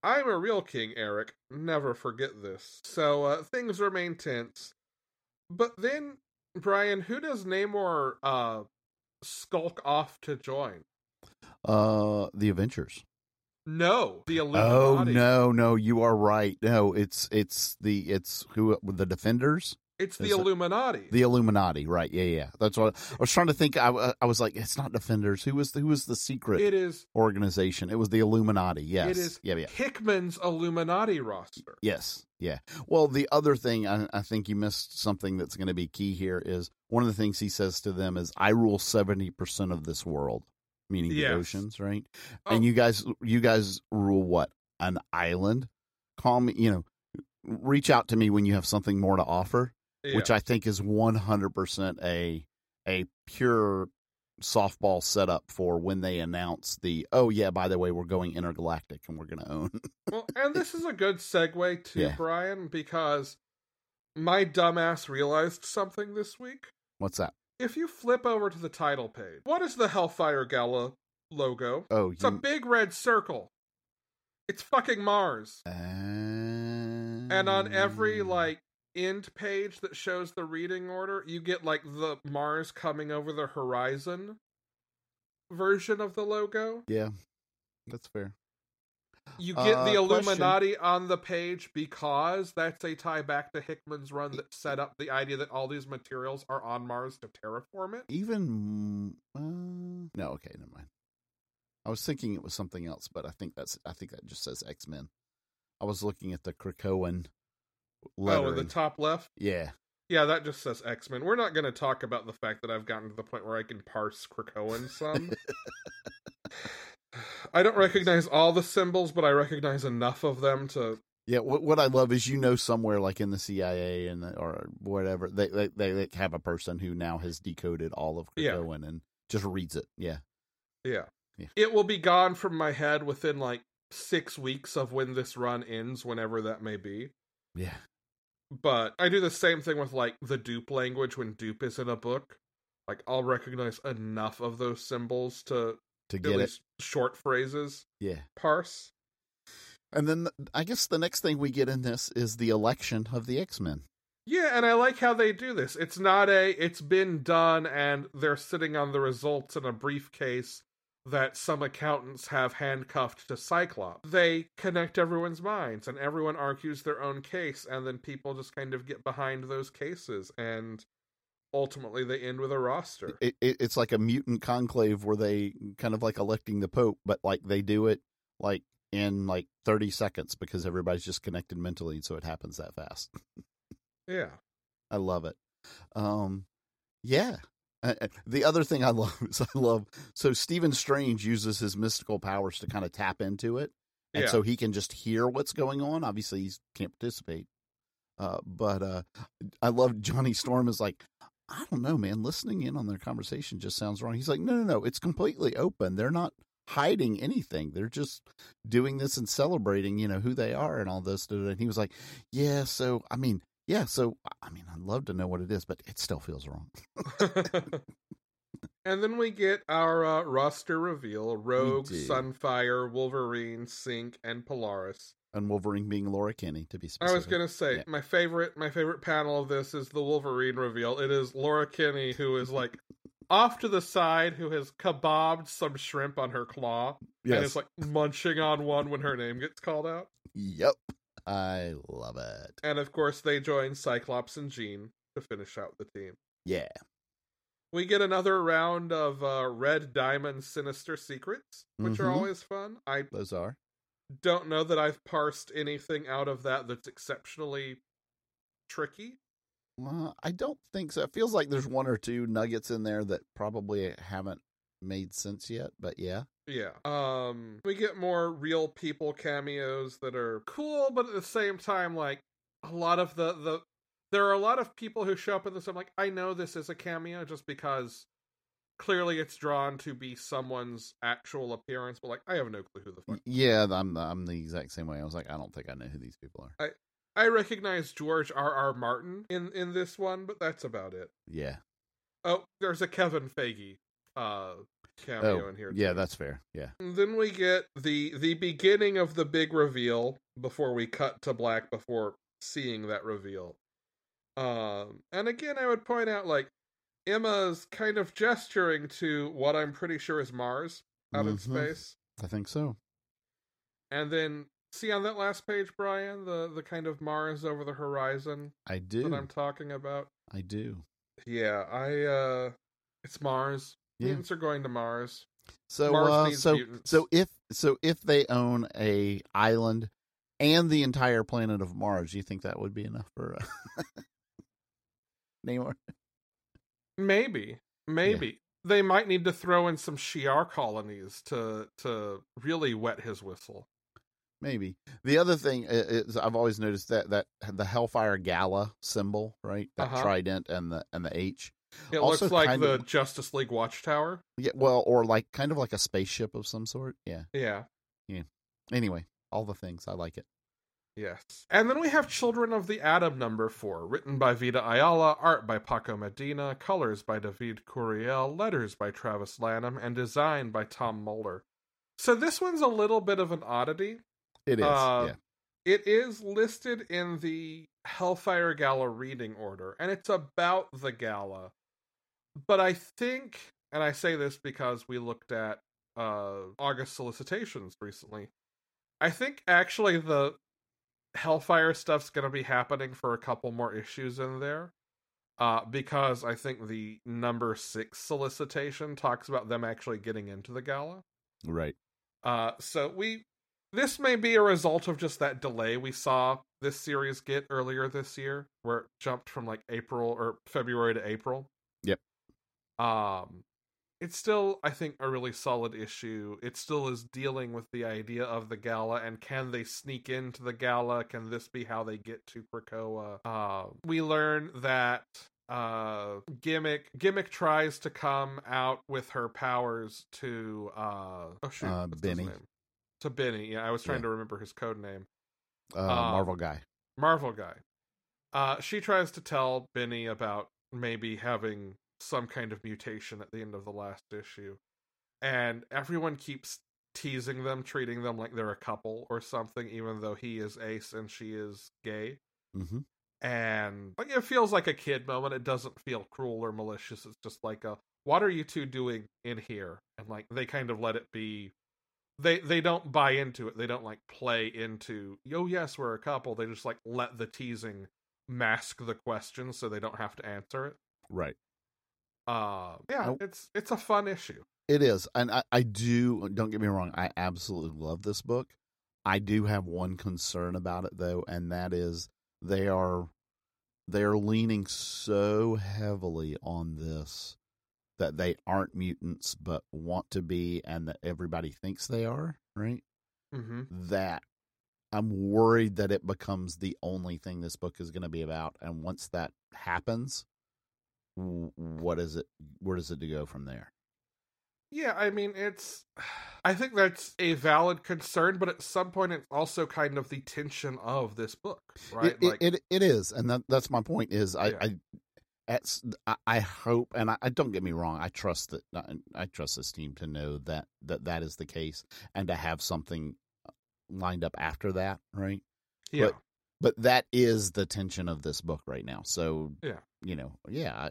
I'm a real king, Eric. Never forget this. So uh, things remain tense. But then, Brian, who does Namor uh, skulk off to join? uh the adventures No, the Illuminati. oh no no you are right no it's it's the it's who the defenders It's the Is it- Illuminati. The Illuminati, right? Yeah, yeah. That's what I was trying to think. I, uh, I was like, it's not Defenders. Who was who was the secret it is organization? It was the Illuminati. Yes. It is Yeah, yeah. Hickman's Illuminati roster. Yes. Yeah. Well, the other thing I, I think you missed something that's going to be key here is one of the things he says to them is, "I rule seventy percent of this world," meaning Yes. the oceans, right? Oh. And you guys, you guys rule what? An island? Call me. You know, reach out to me when you have something more to offer. Yeah. which I think is 100% a a pure softball setup for when they announce the oh yeah by the way we're going intergalactic and we're going to own well, and this is a good segue to Yeah. Brian because my dumbass realized something this week. what's that If you flip over to the title page, what is the Hellfire Gala logo? oh It's a big red circle. It's fucking Mars. uh, And on every like end page that shows the reading order, you get like the Mars coming over the horizon. version of the logo. Yeah, that's fair. You get Uh, the question. Illuminati on the page because that's a tie back to Hickman's run that set up the idea that all these materials are on Mars to terraform it. Even uh, no, okay, never mind. I was thinking it was something else, but I think that's I think that just says X Men. I was looking at the Krakoan lettering. in the top left. yeah, Yeah, that just says X Men. We're not going to talk about the fact that I've gotten to the point where I can parse Krakoan some. I don't recognize all the symbols, but I recognize enough of them to. yeah. What what I love is you know somewhere like in the CIA and or whatever they they they have a person who now has decoded all of Yeah. And just reads it. Yeah, Yeah. Yeah. It will be gone from my head within like six weeks of when this run ends, whenever that may be. Yeah, But I do the same thing with like the dupe language when dupe is in a book. Like I'll recognize enough of those symbols to to get it. short phrases Yeah. parse. And then th- I guess the next thing we get in this is the election of the X Men. Yeah, and I like how they do this. It's not a it's been done and they're sitting on the results in a briefcase that some accountants have handcuffed to Cyclops. They connect everyone's minds and everyone argues their own case and then people just kind of get behind those cases and ultimately they end with a roster. It, it, it's like a mutant conclave where they kind of like electing the Pope, but like they do it like in like 30 seconds because everybody's just connected mentally, And so it happens that fast. Yeah. I love it. Um, yeah. Uh, uh, the other thing I love is I love so Stephen Strange uses his mystical powers to kind of tap into it, and Yeah. so he can just hear what's going on. Obviously, he can't participate, uh, but uh, I love Johnny Storm is like, I don't know, man. Listening in on their conversation just sounds wrong. He's like, no, no, no. It's completely open. They're not hiding anything. They're just doing this and celebrating, you know, who they are and all this. And he was like, yeah. So I mean, yeah. So I mean, I'd love to know what it is, but it still feels wrong. and then we get our uh, roster reveal Rogue. Sunfire, Wolverine, Synch, and Polaris. And Wolverine being Laura Kinney, to be specific. I was gonna say Yeah. my favorite my favorite panel of this is the Wolverine reveal. It is Laura Kinney who is like off to the side who has kebabbed some shrimp on her claw and Yes. is like munching on one when her name gets called out. Yep. I love it. And of course they join Cyclops and Jean to finish out the team. Yeah. We get another round of uh, Red Diamond Sinister Secrets, which are Mhm. always fun. I Those are. don't know that I've parsed anything out of that that's exceptionally tricky. Well, I don't think so. It feels like there's one or two nuggets in there that probably haven't made sense yet, but yeah. Yeah. Um we get more real people cameos that are cool, but at the same time like a lot of the the there are a lot of people who show up in this I'm like I know this is a cameo just because clearly it's drawn to be someone's actual appearance, but like I have no clue who the fuck. Yeah, I'm I'm the exact same way. I was like, I don't think I know who these people are. I I recognize George R. R. Martin in in this one, but that's about it. Yeah. Oh, there's a Kevin Feige uh cameo Oh, in here. yeah, too. that's fair. Yeah. And then we get the the beginning of the big reveal before we cut to black before seeing that reveal. Um and again I would point out like Emma's kind of gesturing to what I'm pretty sure is Mars out in Mhm. space. I think so. And then see on that last page, Brian, the the kind of Mars over the horizon I that do. I'm talking about. I do. Yeah, I uh it's Mars. Yeah. Mutants are going to Mars. So Mars uh, needs so mutants. so if so if they own a island and the entire planet of Mars, do you think that would be enough for uh, Namor? Maybe. Maybe. They might need to throw in some Shi'ar colonies to to really wet his whistle. Maybe. The other thing is I've always noticed that that the Hellfire Gala symbol, right? That Uh-huh. trident and the and the H. It Also looks like the of- Justice League Watchtower. Yeah, well, or like kind of like a spaceship of some sort. Yeah. Yeah. Anyway, all the things I like it. Yes. And then we have Children of the Atom number four, written by Vita Ayala, art by Paco Medina, colors by David Curiel, letters by Travis Lanham, and design by Tom Muller. So this one's a little bit of an oddity. It is. Uh, yeah. It is listed in the Hellfire Gala reading order, and it's about the gala. But I think and I say this because we looked at uh, August solicitations recently. I think actually the Hellfire stuff's going to be happening for a couple more issues in there. Uh, because I think the number six solicitation talks about them actually getting into the gala. Right. Uh, so we this may be a result of just that delay we saw this series get earlier this year, where it jumped from like April or February to April. Um, it's still I think a really solid issue. It still is dealing with the idea of the gala and can they sneak into the gala? Can this be how they get to Krakoa? Uh, we learn that uh gimmick gimmick tries to come out with her powers to uh oh shoot Uh, Benny. to benny yeah i was trying Yeah. to remember his code name Uh, Um, Marvel guy. Marvel guy. Uh, she tries to tell Benny about maybe having some kind of mutation at the end of the last issue, and everyone keeps teasing them, treating them like they're a couple or something, even though he is ace and she is gay. hmm And like it feels like a kid moment. It doesn't feel cruel or malicious. It's just like a what are you two doing in here? And like they kind of let it be they they don't buy into it. They don't like play into, oh yes, we're a couple. They just like let the teasing mask the question so they don't have to answer it. Right. Uh yeah, it's it's a fun issue. It is, and I, I do. Don't get me wrong. I absolutely love this book. I do have one concern about it though, and that is they are they are leaning so heavily on this that they aren't mutants but want to be, and that everybody thinks they are. Right. Mm-hmm. That I'm worried that it becomes the only thing this book is going to be about, and once that happens, what is it? Where does it go from there? Yeah, I mean it's I think that's a valid concern, but at some point it's also kind of the tension of this book, right? It, it, it it is, and that, that's my point. Is I, Yeah. I at, I- hope, and I, I don't get me wrong. I trust that uh, I, I trust this team to know that that that is the case, and to have something uh, lined up after that, right? yeah. but- But that is the tension of this book right now. So Yeah. you know, yeah,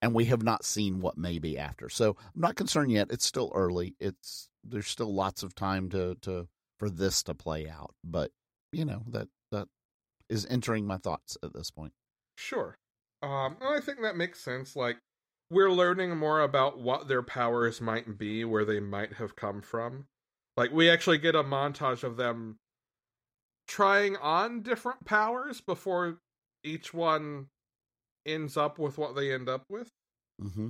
and we have not seen what may be after. So I'm not concerned yet. It's still early. It's there's still lots of time to to for this to play out. But you know that that is entering my thoughts at this point. Sure. Um, and I think that makes sense. Like, we're learning more about what their powers might be, where they might have come from. Like, we actually get a montage of them trying on different powers before each one ends up with what they end up with. hmm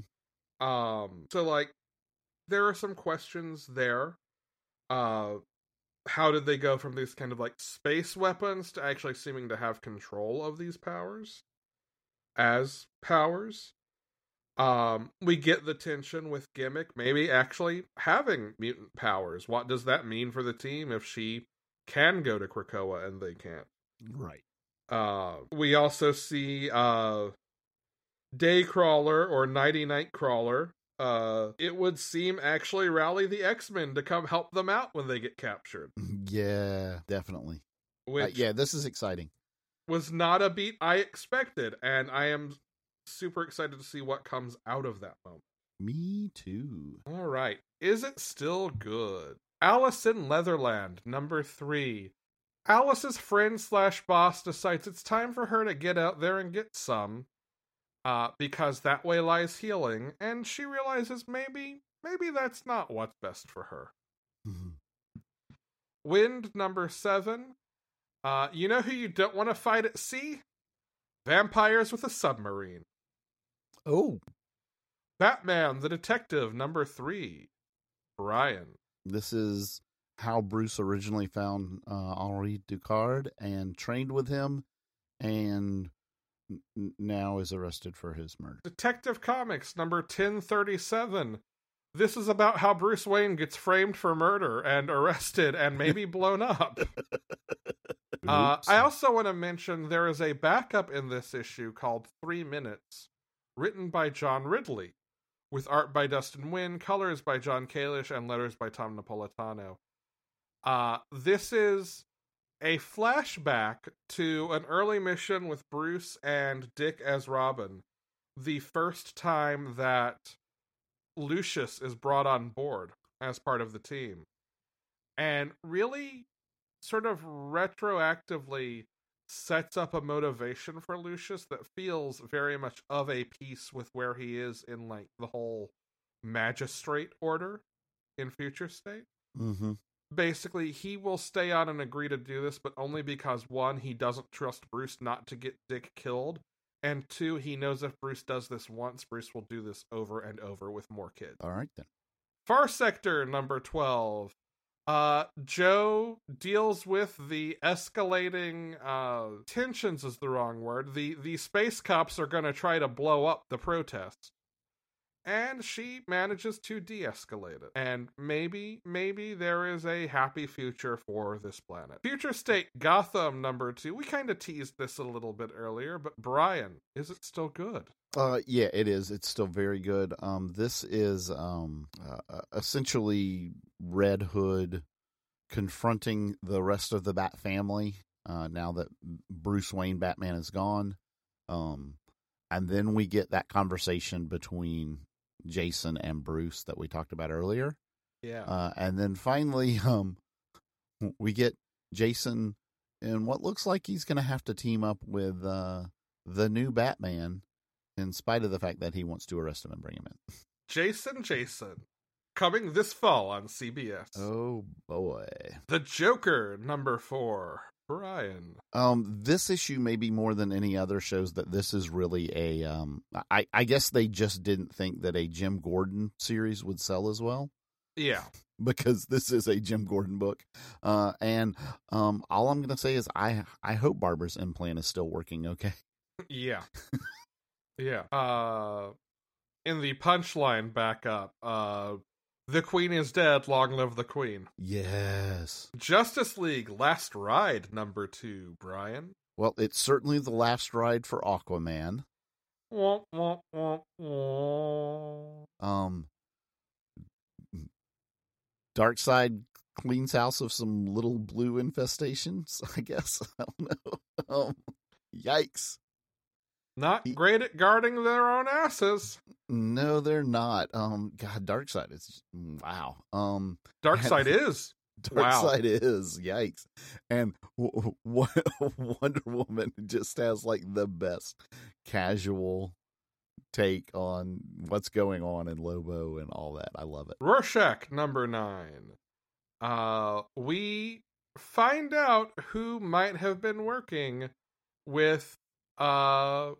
Um, so like, there are some questions there. Uh, how did they go from these kind of like space weapons to actually seeming to have control of these powers as powers? Um, we get the tension with Gimmick maybe actually having mutant powers. What does that mean for the team if she can go to Krakoa and they can't? Right. Uh, we also see uh, Daycrawler or Nighty Night Crawler. Uh, it would seem actually rally the X Men to come help them out when they get captured, Yeah, definitely. Uh, yeah, this is exciting. was not a beat I expected, and I am super excited to see what comes out of that moment. Me too. All right, is it still good? Alice in Leatherland, number three. Alice's friend slash boss decides it's time for her to get out there and get some, uh, because that way lies healing, and she realizes maybe, maybe that's not what's best for her. Mhm. Wynd number seven. Uh, you know who you don't want to fight at sea? Vampires with a submarine. Oh, Batman the Detective number three. Brian. this is how Bruce originally found uh, Henri Ducard and trained with him, and now is arrested for his murder. Detective Comics number 1037. This is about how Bruce Wayne gets framed for murder and arrested and maybe blown up. Uh, I also want to mention there is a backup in this issue called Three Minutes, written by John Ridley, with art by Dustin Nguyen, colors by John Kalisz, and letters by Tom Napolitano. Uh, this is a flashback to an early mission with Bruce and Dick as Robin. The first time that Lucius is brought on board as part of the team and really sort of retroactively sets up a motivation for Lucius that feels very much of a piece with where he is in like the whole magistrate order in future state. Mm-hmm. Basically, he will stay on and agree to do this, but only because one, he doesn't trust Bruce not to get Dick killed, and two, he knows if Bruce does this once, Bruce will do this over and over with more kids. All right then. Far Sector number 12. Uh Jo deals with the escalating uh tensions is the wrong word. The the space cops are going to try to blow up the protests. And she manages to de-escalate it. And maybe maybe there is a happy future for this planet. Future State Gotham number 2. We kind of teased this a little bit earlier, but Brian, is it still good? Uh, yeah, it is. It's still very good. Um, this is um, uh, essentially Red Hood confronting the rest of the Bat family uh, now that Bruce Wayne Batman is gone. Um, and then we get that conversation between Jason and Bruce that we talked about earlier. Yeah. Uh, and then finally, um, we get Jason in what looks like he's going to have to team up with uh, the new Batman, in spite of the fact that he wants to arrest him and bring him in. Jason Jason. Coming this fall on CBS. Oh boy. The Joker, number four. Brian. Um, this issue maybe more than any other shows that this is really a um I, I guess they just didn't think that a Jim Gordon series would sell as well. Yeah. Because this is a Jim Gordon book. Uh and um all I'm gonna say is I I hope Barbara's implant is still working okay. Yeah. yeah. Uh in the punchline backup, uh the Queen is dead, long live the Queen. Yes. Justice League Last Ride number two, Brian. Well, it's certainly the last ride for Aquaman. Um Darkseid cleans house of some little blue infestations, I guess. I don't know. Um, yikes. Not He- great at guarding their own asses. No, they're not. Um God, Darkseid is wow. Um Darkseid is. Wow. Darkseid is yikes. And w- w- Wonder Woman just has like the best casual take on what's going on in Lobo and all that. I love it. Rorschach number nine. Uh, we find out who might have been working with uh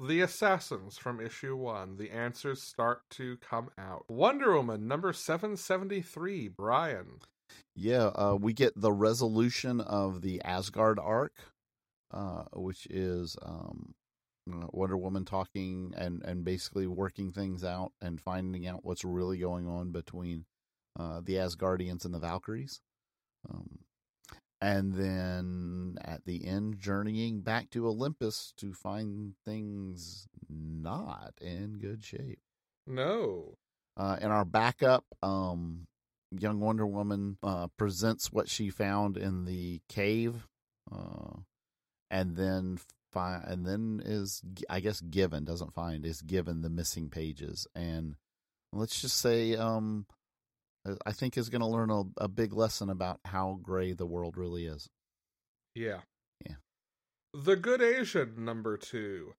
the assassins from issue one. The answers start to come out. Wonder Woman number seven seventy three. Brian. Yeah, uh, we get the resolution of the Asgard arc, uh, which is um, Wonder Woman talking and, and basically working things out and finding out what's really going on between uh, the Asgardians and the Valkyries. Um, and then at the end, journeying back to Olympus to find things not in good shape. No. Uh, in our backup, um, young Wonder Woman uh, presents what she found in the cave, uh, and then fi- and then is I guess given doesn't find is given the missing pages, and let's just say um, I think is going to learn a, a big lesson about how gray the world really is. Yeah. Yeah. The Good Asian number two.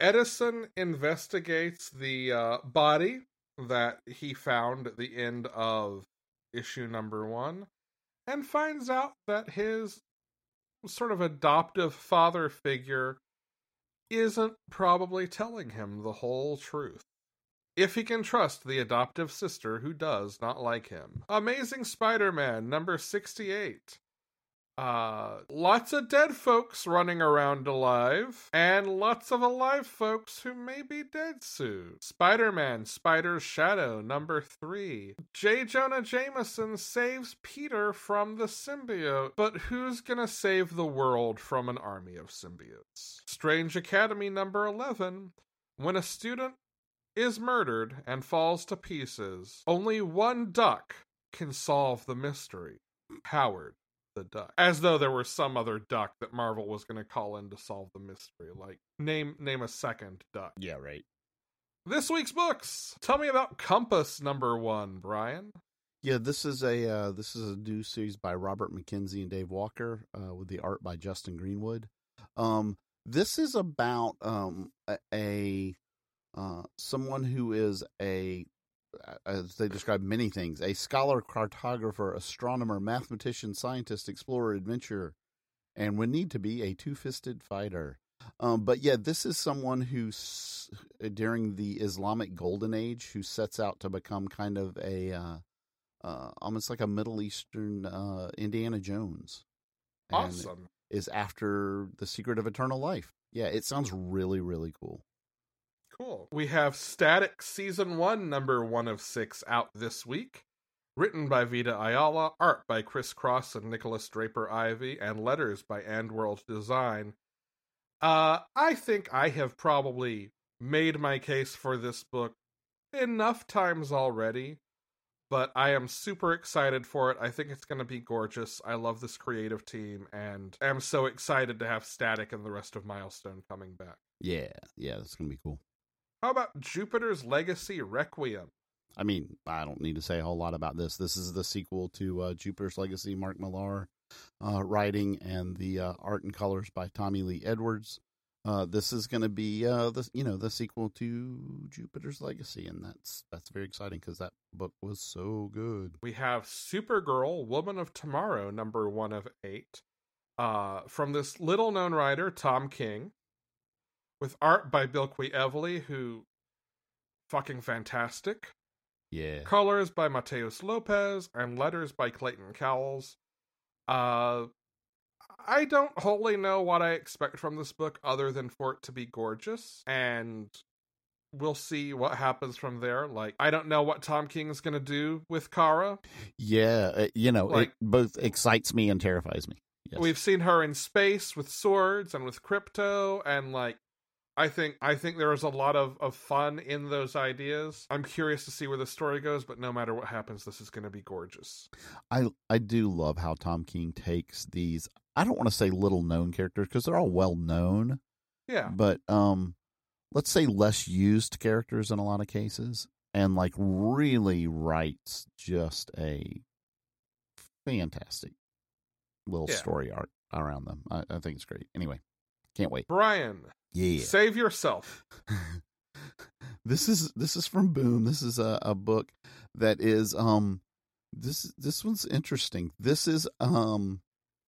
Edison investigates the uh, body that he found at the end of issue number one and finds out that his sort of adoptive father figure isn't probably telling him the whole truth. If he can trust the adoptive sister who does not like him. Amazing Spider Man number 68 uh lots of dead folks running around alive and lots of alive folks who may be dead soon. Spider-man spider's shadow number three. J. Jonah jameson saves peter from the symbiote but who's gonna save the world from an army of symbiotes? Strange academy number 11 when a student is murdered and falls to pieces only one duck can solve the mystery howard the duck as though there were some other duck that marvel was going to call in to solve the mystery like name name a second duck Yeah, right. This week's books. Tell me about Compass number one, Brian. Yeah, this is a uh, this is a new series by Robert McKenzie and Dave Walker uh, with the art by Justin Greenwood. Um, this is about um, a, a uh, someone who is a as they describe many things a scholar, cartographer, astronomer, mathematician, scientist, explorer, adventurer, and would need to be a two fisted fighter. Um, but yeah, this is someone who's during the Islamic Golden Age who sets out to become kind of a uh, uh, almost like a Middle Eastern uh, Indiana Jones. And awesome. Is after the secret of eternal life. Yeah, it sounds really, really cool. Cool. We have Static Season 1, number 1 of 6 out this week. Written by Vita Ayala, art by ChrisCross and Nikolas Draper-Ivey, and letters by AndWorld Design. Uh, I think I have probably made my case for this book enough times already but I am super excited for it. I think it's going to be gorgeous. I love this creative team and am so excited to have Static and the rest of Milestone coming back. Yeah, yeah, that's going to be cool. How about Jupiter's Legacy Requiem? I mean, I don't need to say a whole lot about this. This is the sequel to uh, Jupiter's Legacy, Mark Millar uh, writing, and the uh, art and colors by Tommy Lee Edwards. Uh, this is going to be uh, the you know the sequel to Jupiter's Legacy, and that's that's very exciting because that book was so good. We have Supergirl, Woman of Tomorrow, number one of eight, uh, from this little known writer Tom King, with art by Bilquis Evely, who fucking fantastic. Yeah. Colors by Matheus Lopes and letters by Clayton Cowles. Uh, I don't wholly know what I expect from this book other than for it to be gorgeous and we'll see what happens from there. Like, I don't know what Tom King is going to do with Kara. Yeah, uh, you know, like, it both excites me and terrifies me. Yes. We've seen her in space with swords and with Krypto, and like, I think I think there is a lot of, of fun in those ideas. I'm curious to see where the story goes, but no matter what happens, this is going to be gorgeous. I I do love how Tom King takes these. I don't want to say little known characters because they're all well known. Yeah. But um, let's say less used characters in a lot of cases, and like really writes just a fantastic little yeah. story arc around them. I, I think it's great. Anyway, can't wait. Brian, yeah. Save yourself. this is this is from Boom. This is a, a book that is um this this one's interesting. This is um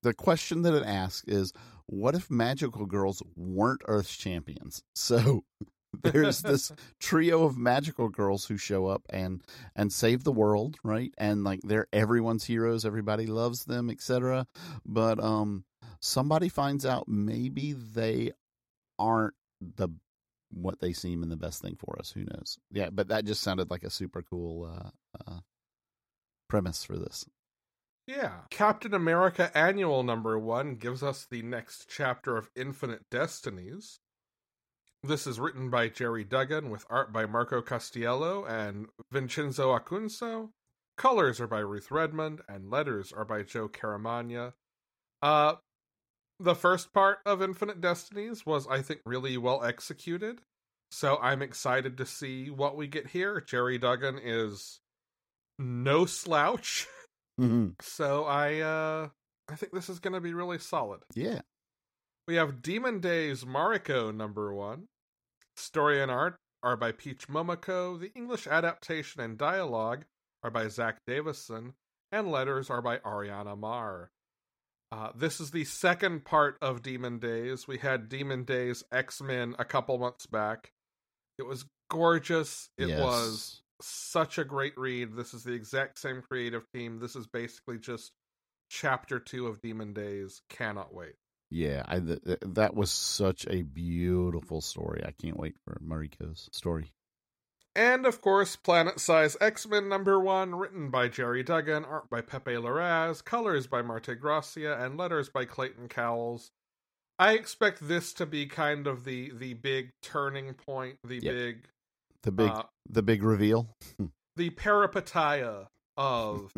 the question that it asks is what if magical girls weren't Earth's champions? So there's this trio of magical girls who show up and and save the world, right? And like they're everyone's heroes, everybody loves them, etc. But um somebody finds out maybe they aren't the what they seem and the best thing for us. Who knows? Yeah, but that just sounded like a super cool uh, uh, premise for this. Yeah. Captain America Annual Number One gives us the next chapter of Infinite Destinies. This is written by Gerry Duggan with art by Marco Castiello and Vincenzo Acunzo. Colors are by Ruth Redmond and letters are by Joe Caramagna. Uh, the first part of Infinite Destinies was, I think, really well executed. So I'm excited to see what we get here. Gerry Duggan is no slouch. Mm-hmm. So I uh I think this is gonna be really solid. Yeah. We have Demon Days Mariko number one. Story and art are by Peach Momoko. The English adaptation and dialogue are by Zack Davisson, and letters are by Ariana Maher. Uh, this is the second part of Demon Days. We had Demon Days X Men a couple months back. It was gorgeous. It yes. was such a great read. This is the exact same creative team. This is basically just chapter two of Demon Days. Cannot wait. Yeah, I, th- that was such a beautiful story. I can't wait for Mariko's story. And of course, Planet Size X Men number one, written by Gerry Duggan, art by Pepe Larraz, colors by Marte Gracia, and letters by Clayton Cowles. I expect this to be kind of the the big turning point, the yep. big the big uh, the big reveal. the peripeteia of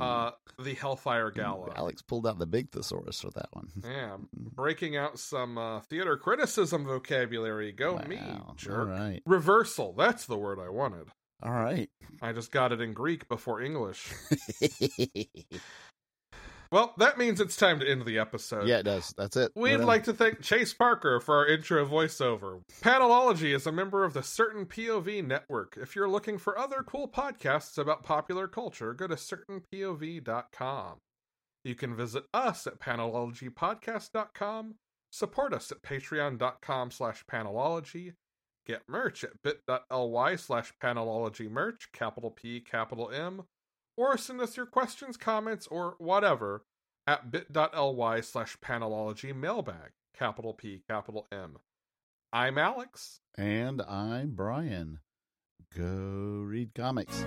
uh, the Hellfire Gala. Alex pulled out the big thesaurus for that one. Yeah, breaking out some uh, theater criticism vocabulary. Go me, jerk. All right. Reversal. That's the word I wanted. All right. I just got it in Greek before English. Well, that means it's time to end the episode. yeah, it does. That's it. We'd like to thank Chase Parker for our intro voiceover. Panelology is a member of the Certain POV network. If you're looking for other cool podcasts about popular culture, go to certainpov.com. You can visit us at panelologypodcast.com, support us at patreon.com slash panelology, get merch at bit.ly slash panelology merch, capital P, capital M, or send us your questions, comments, or whatever at bit.ly slash panelology mailbag, capital P, capital M. I'm Alex. And I'm Brian. Go read comics.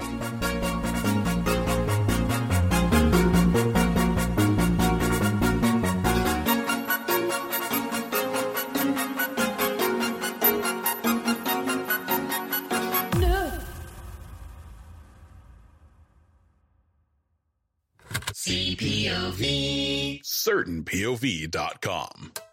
CertainPOV.com.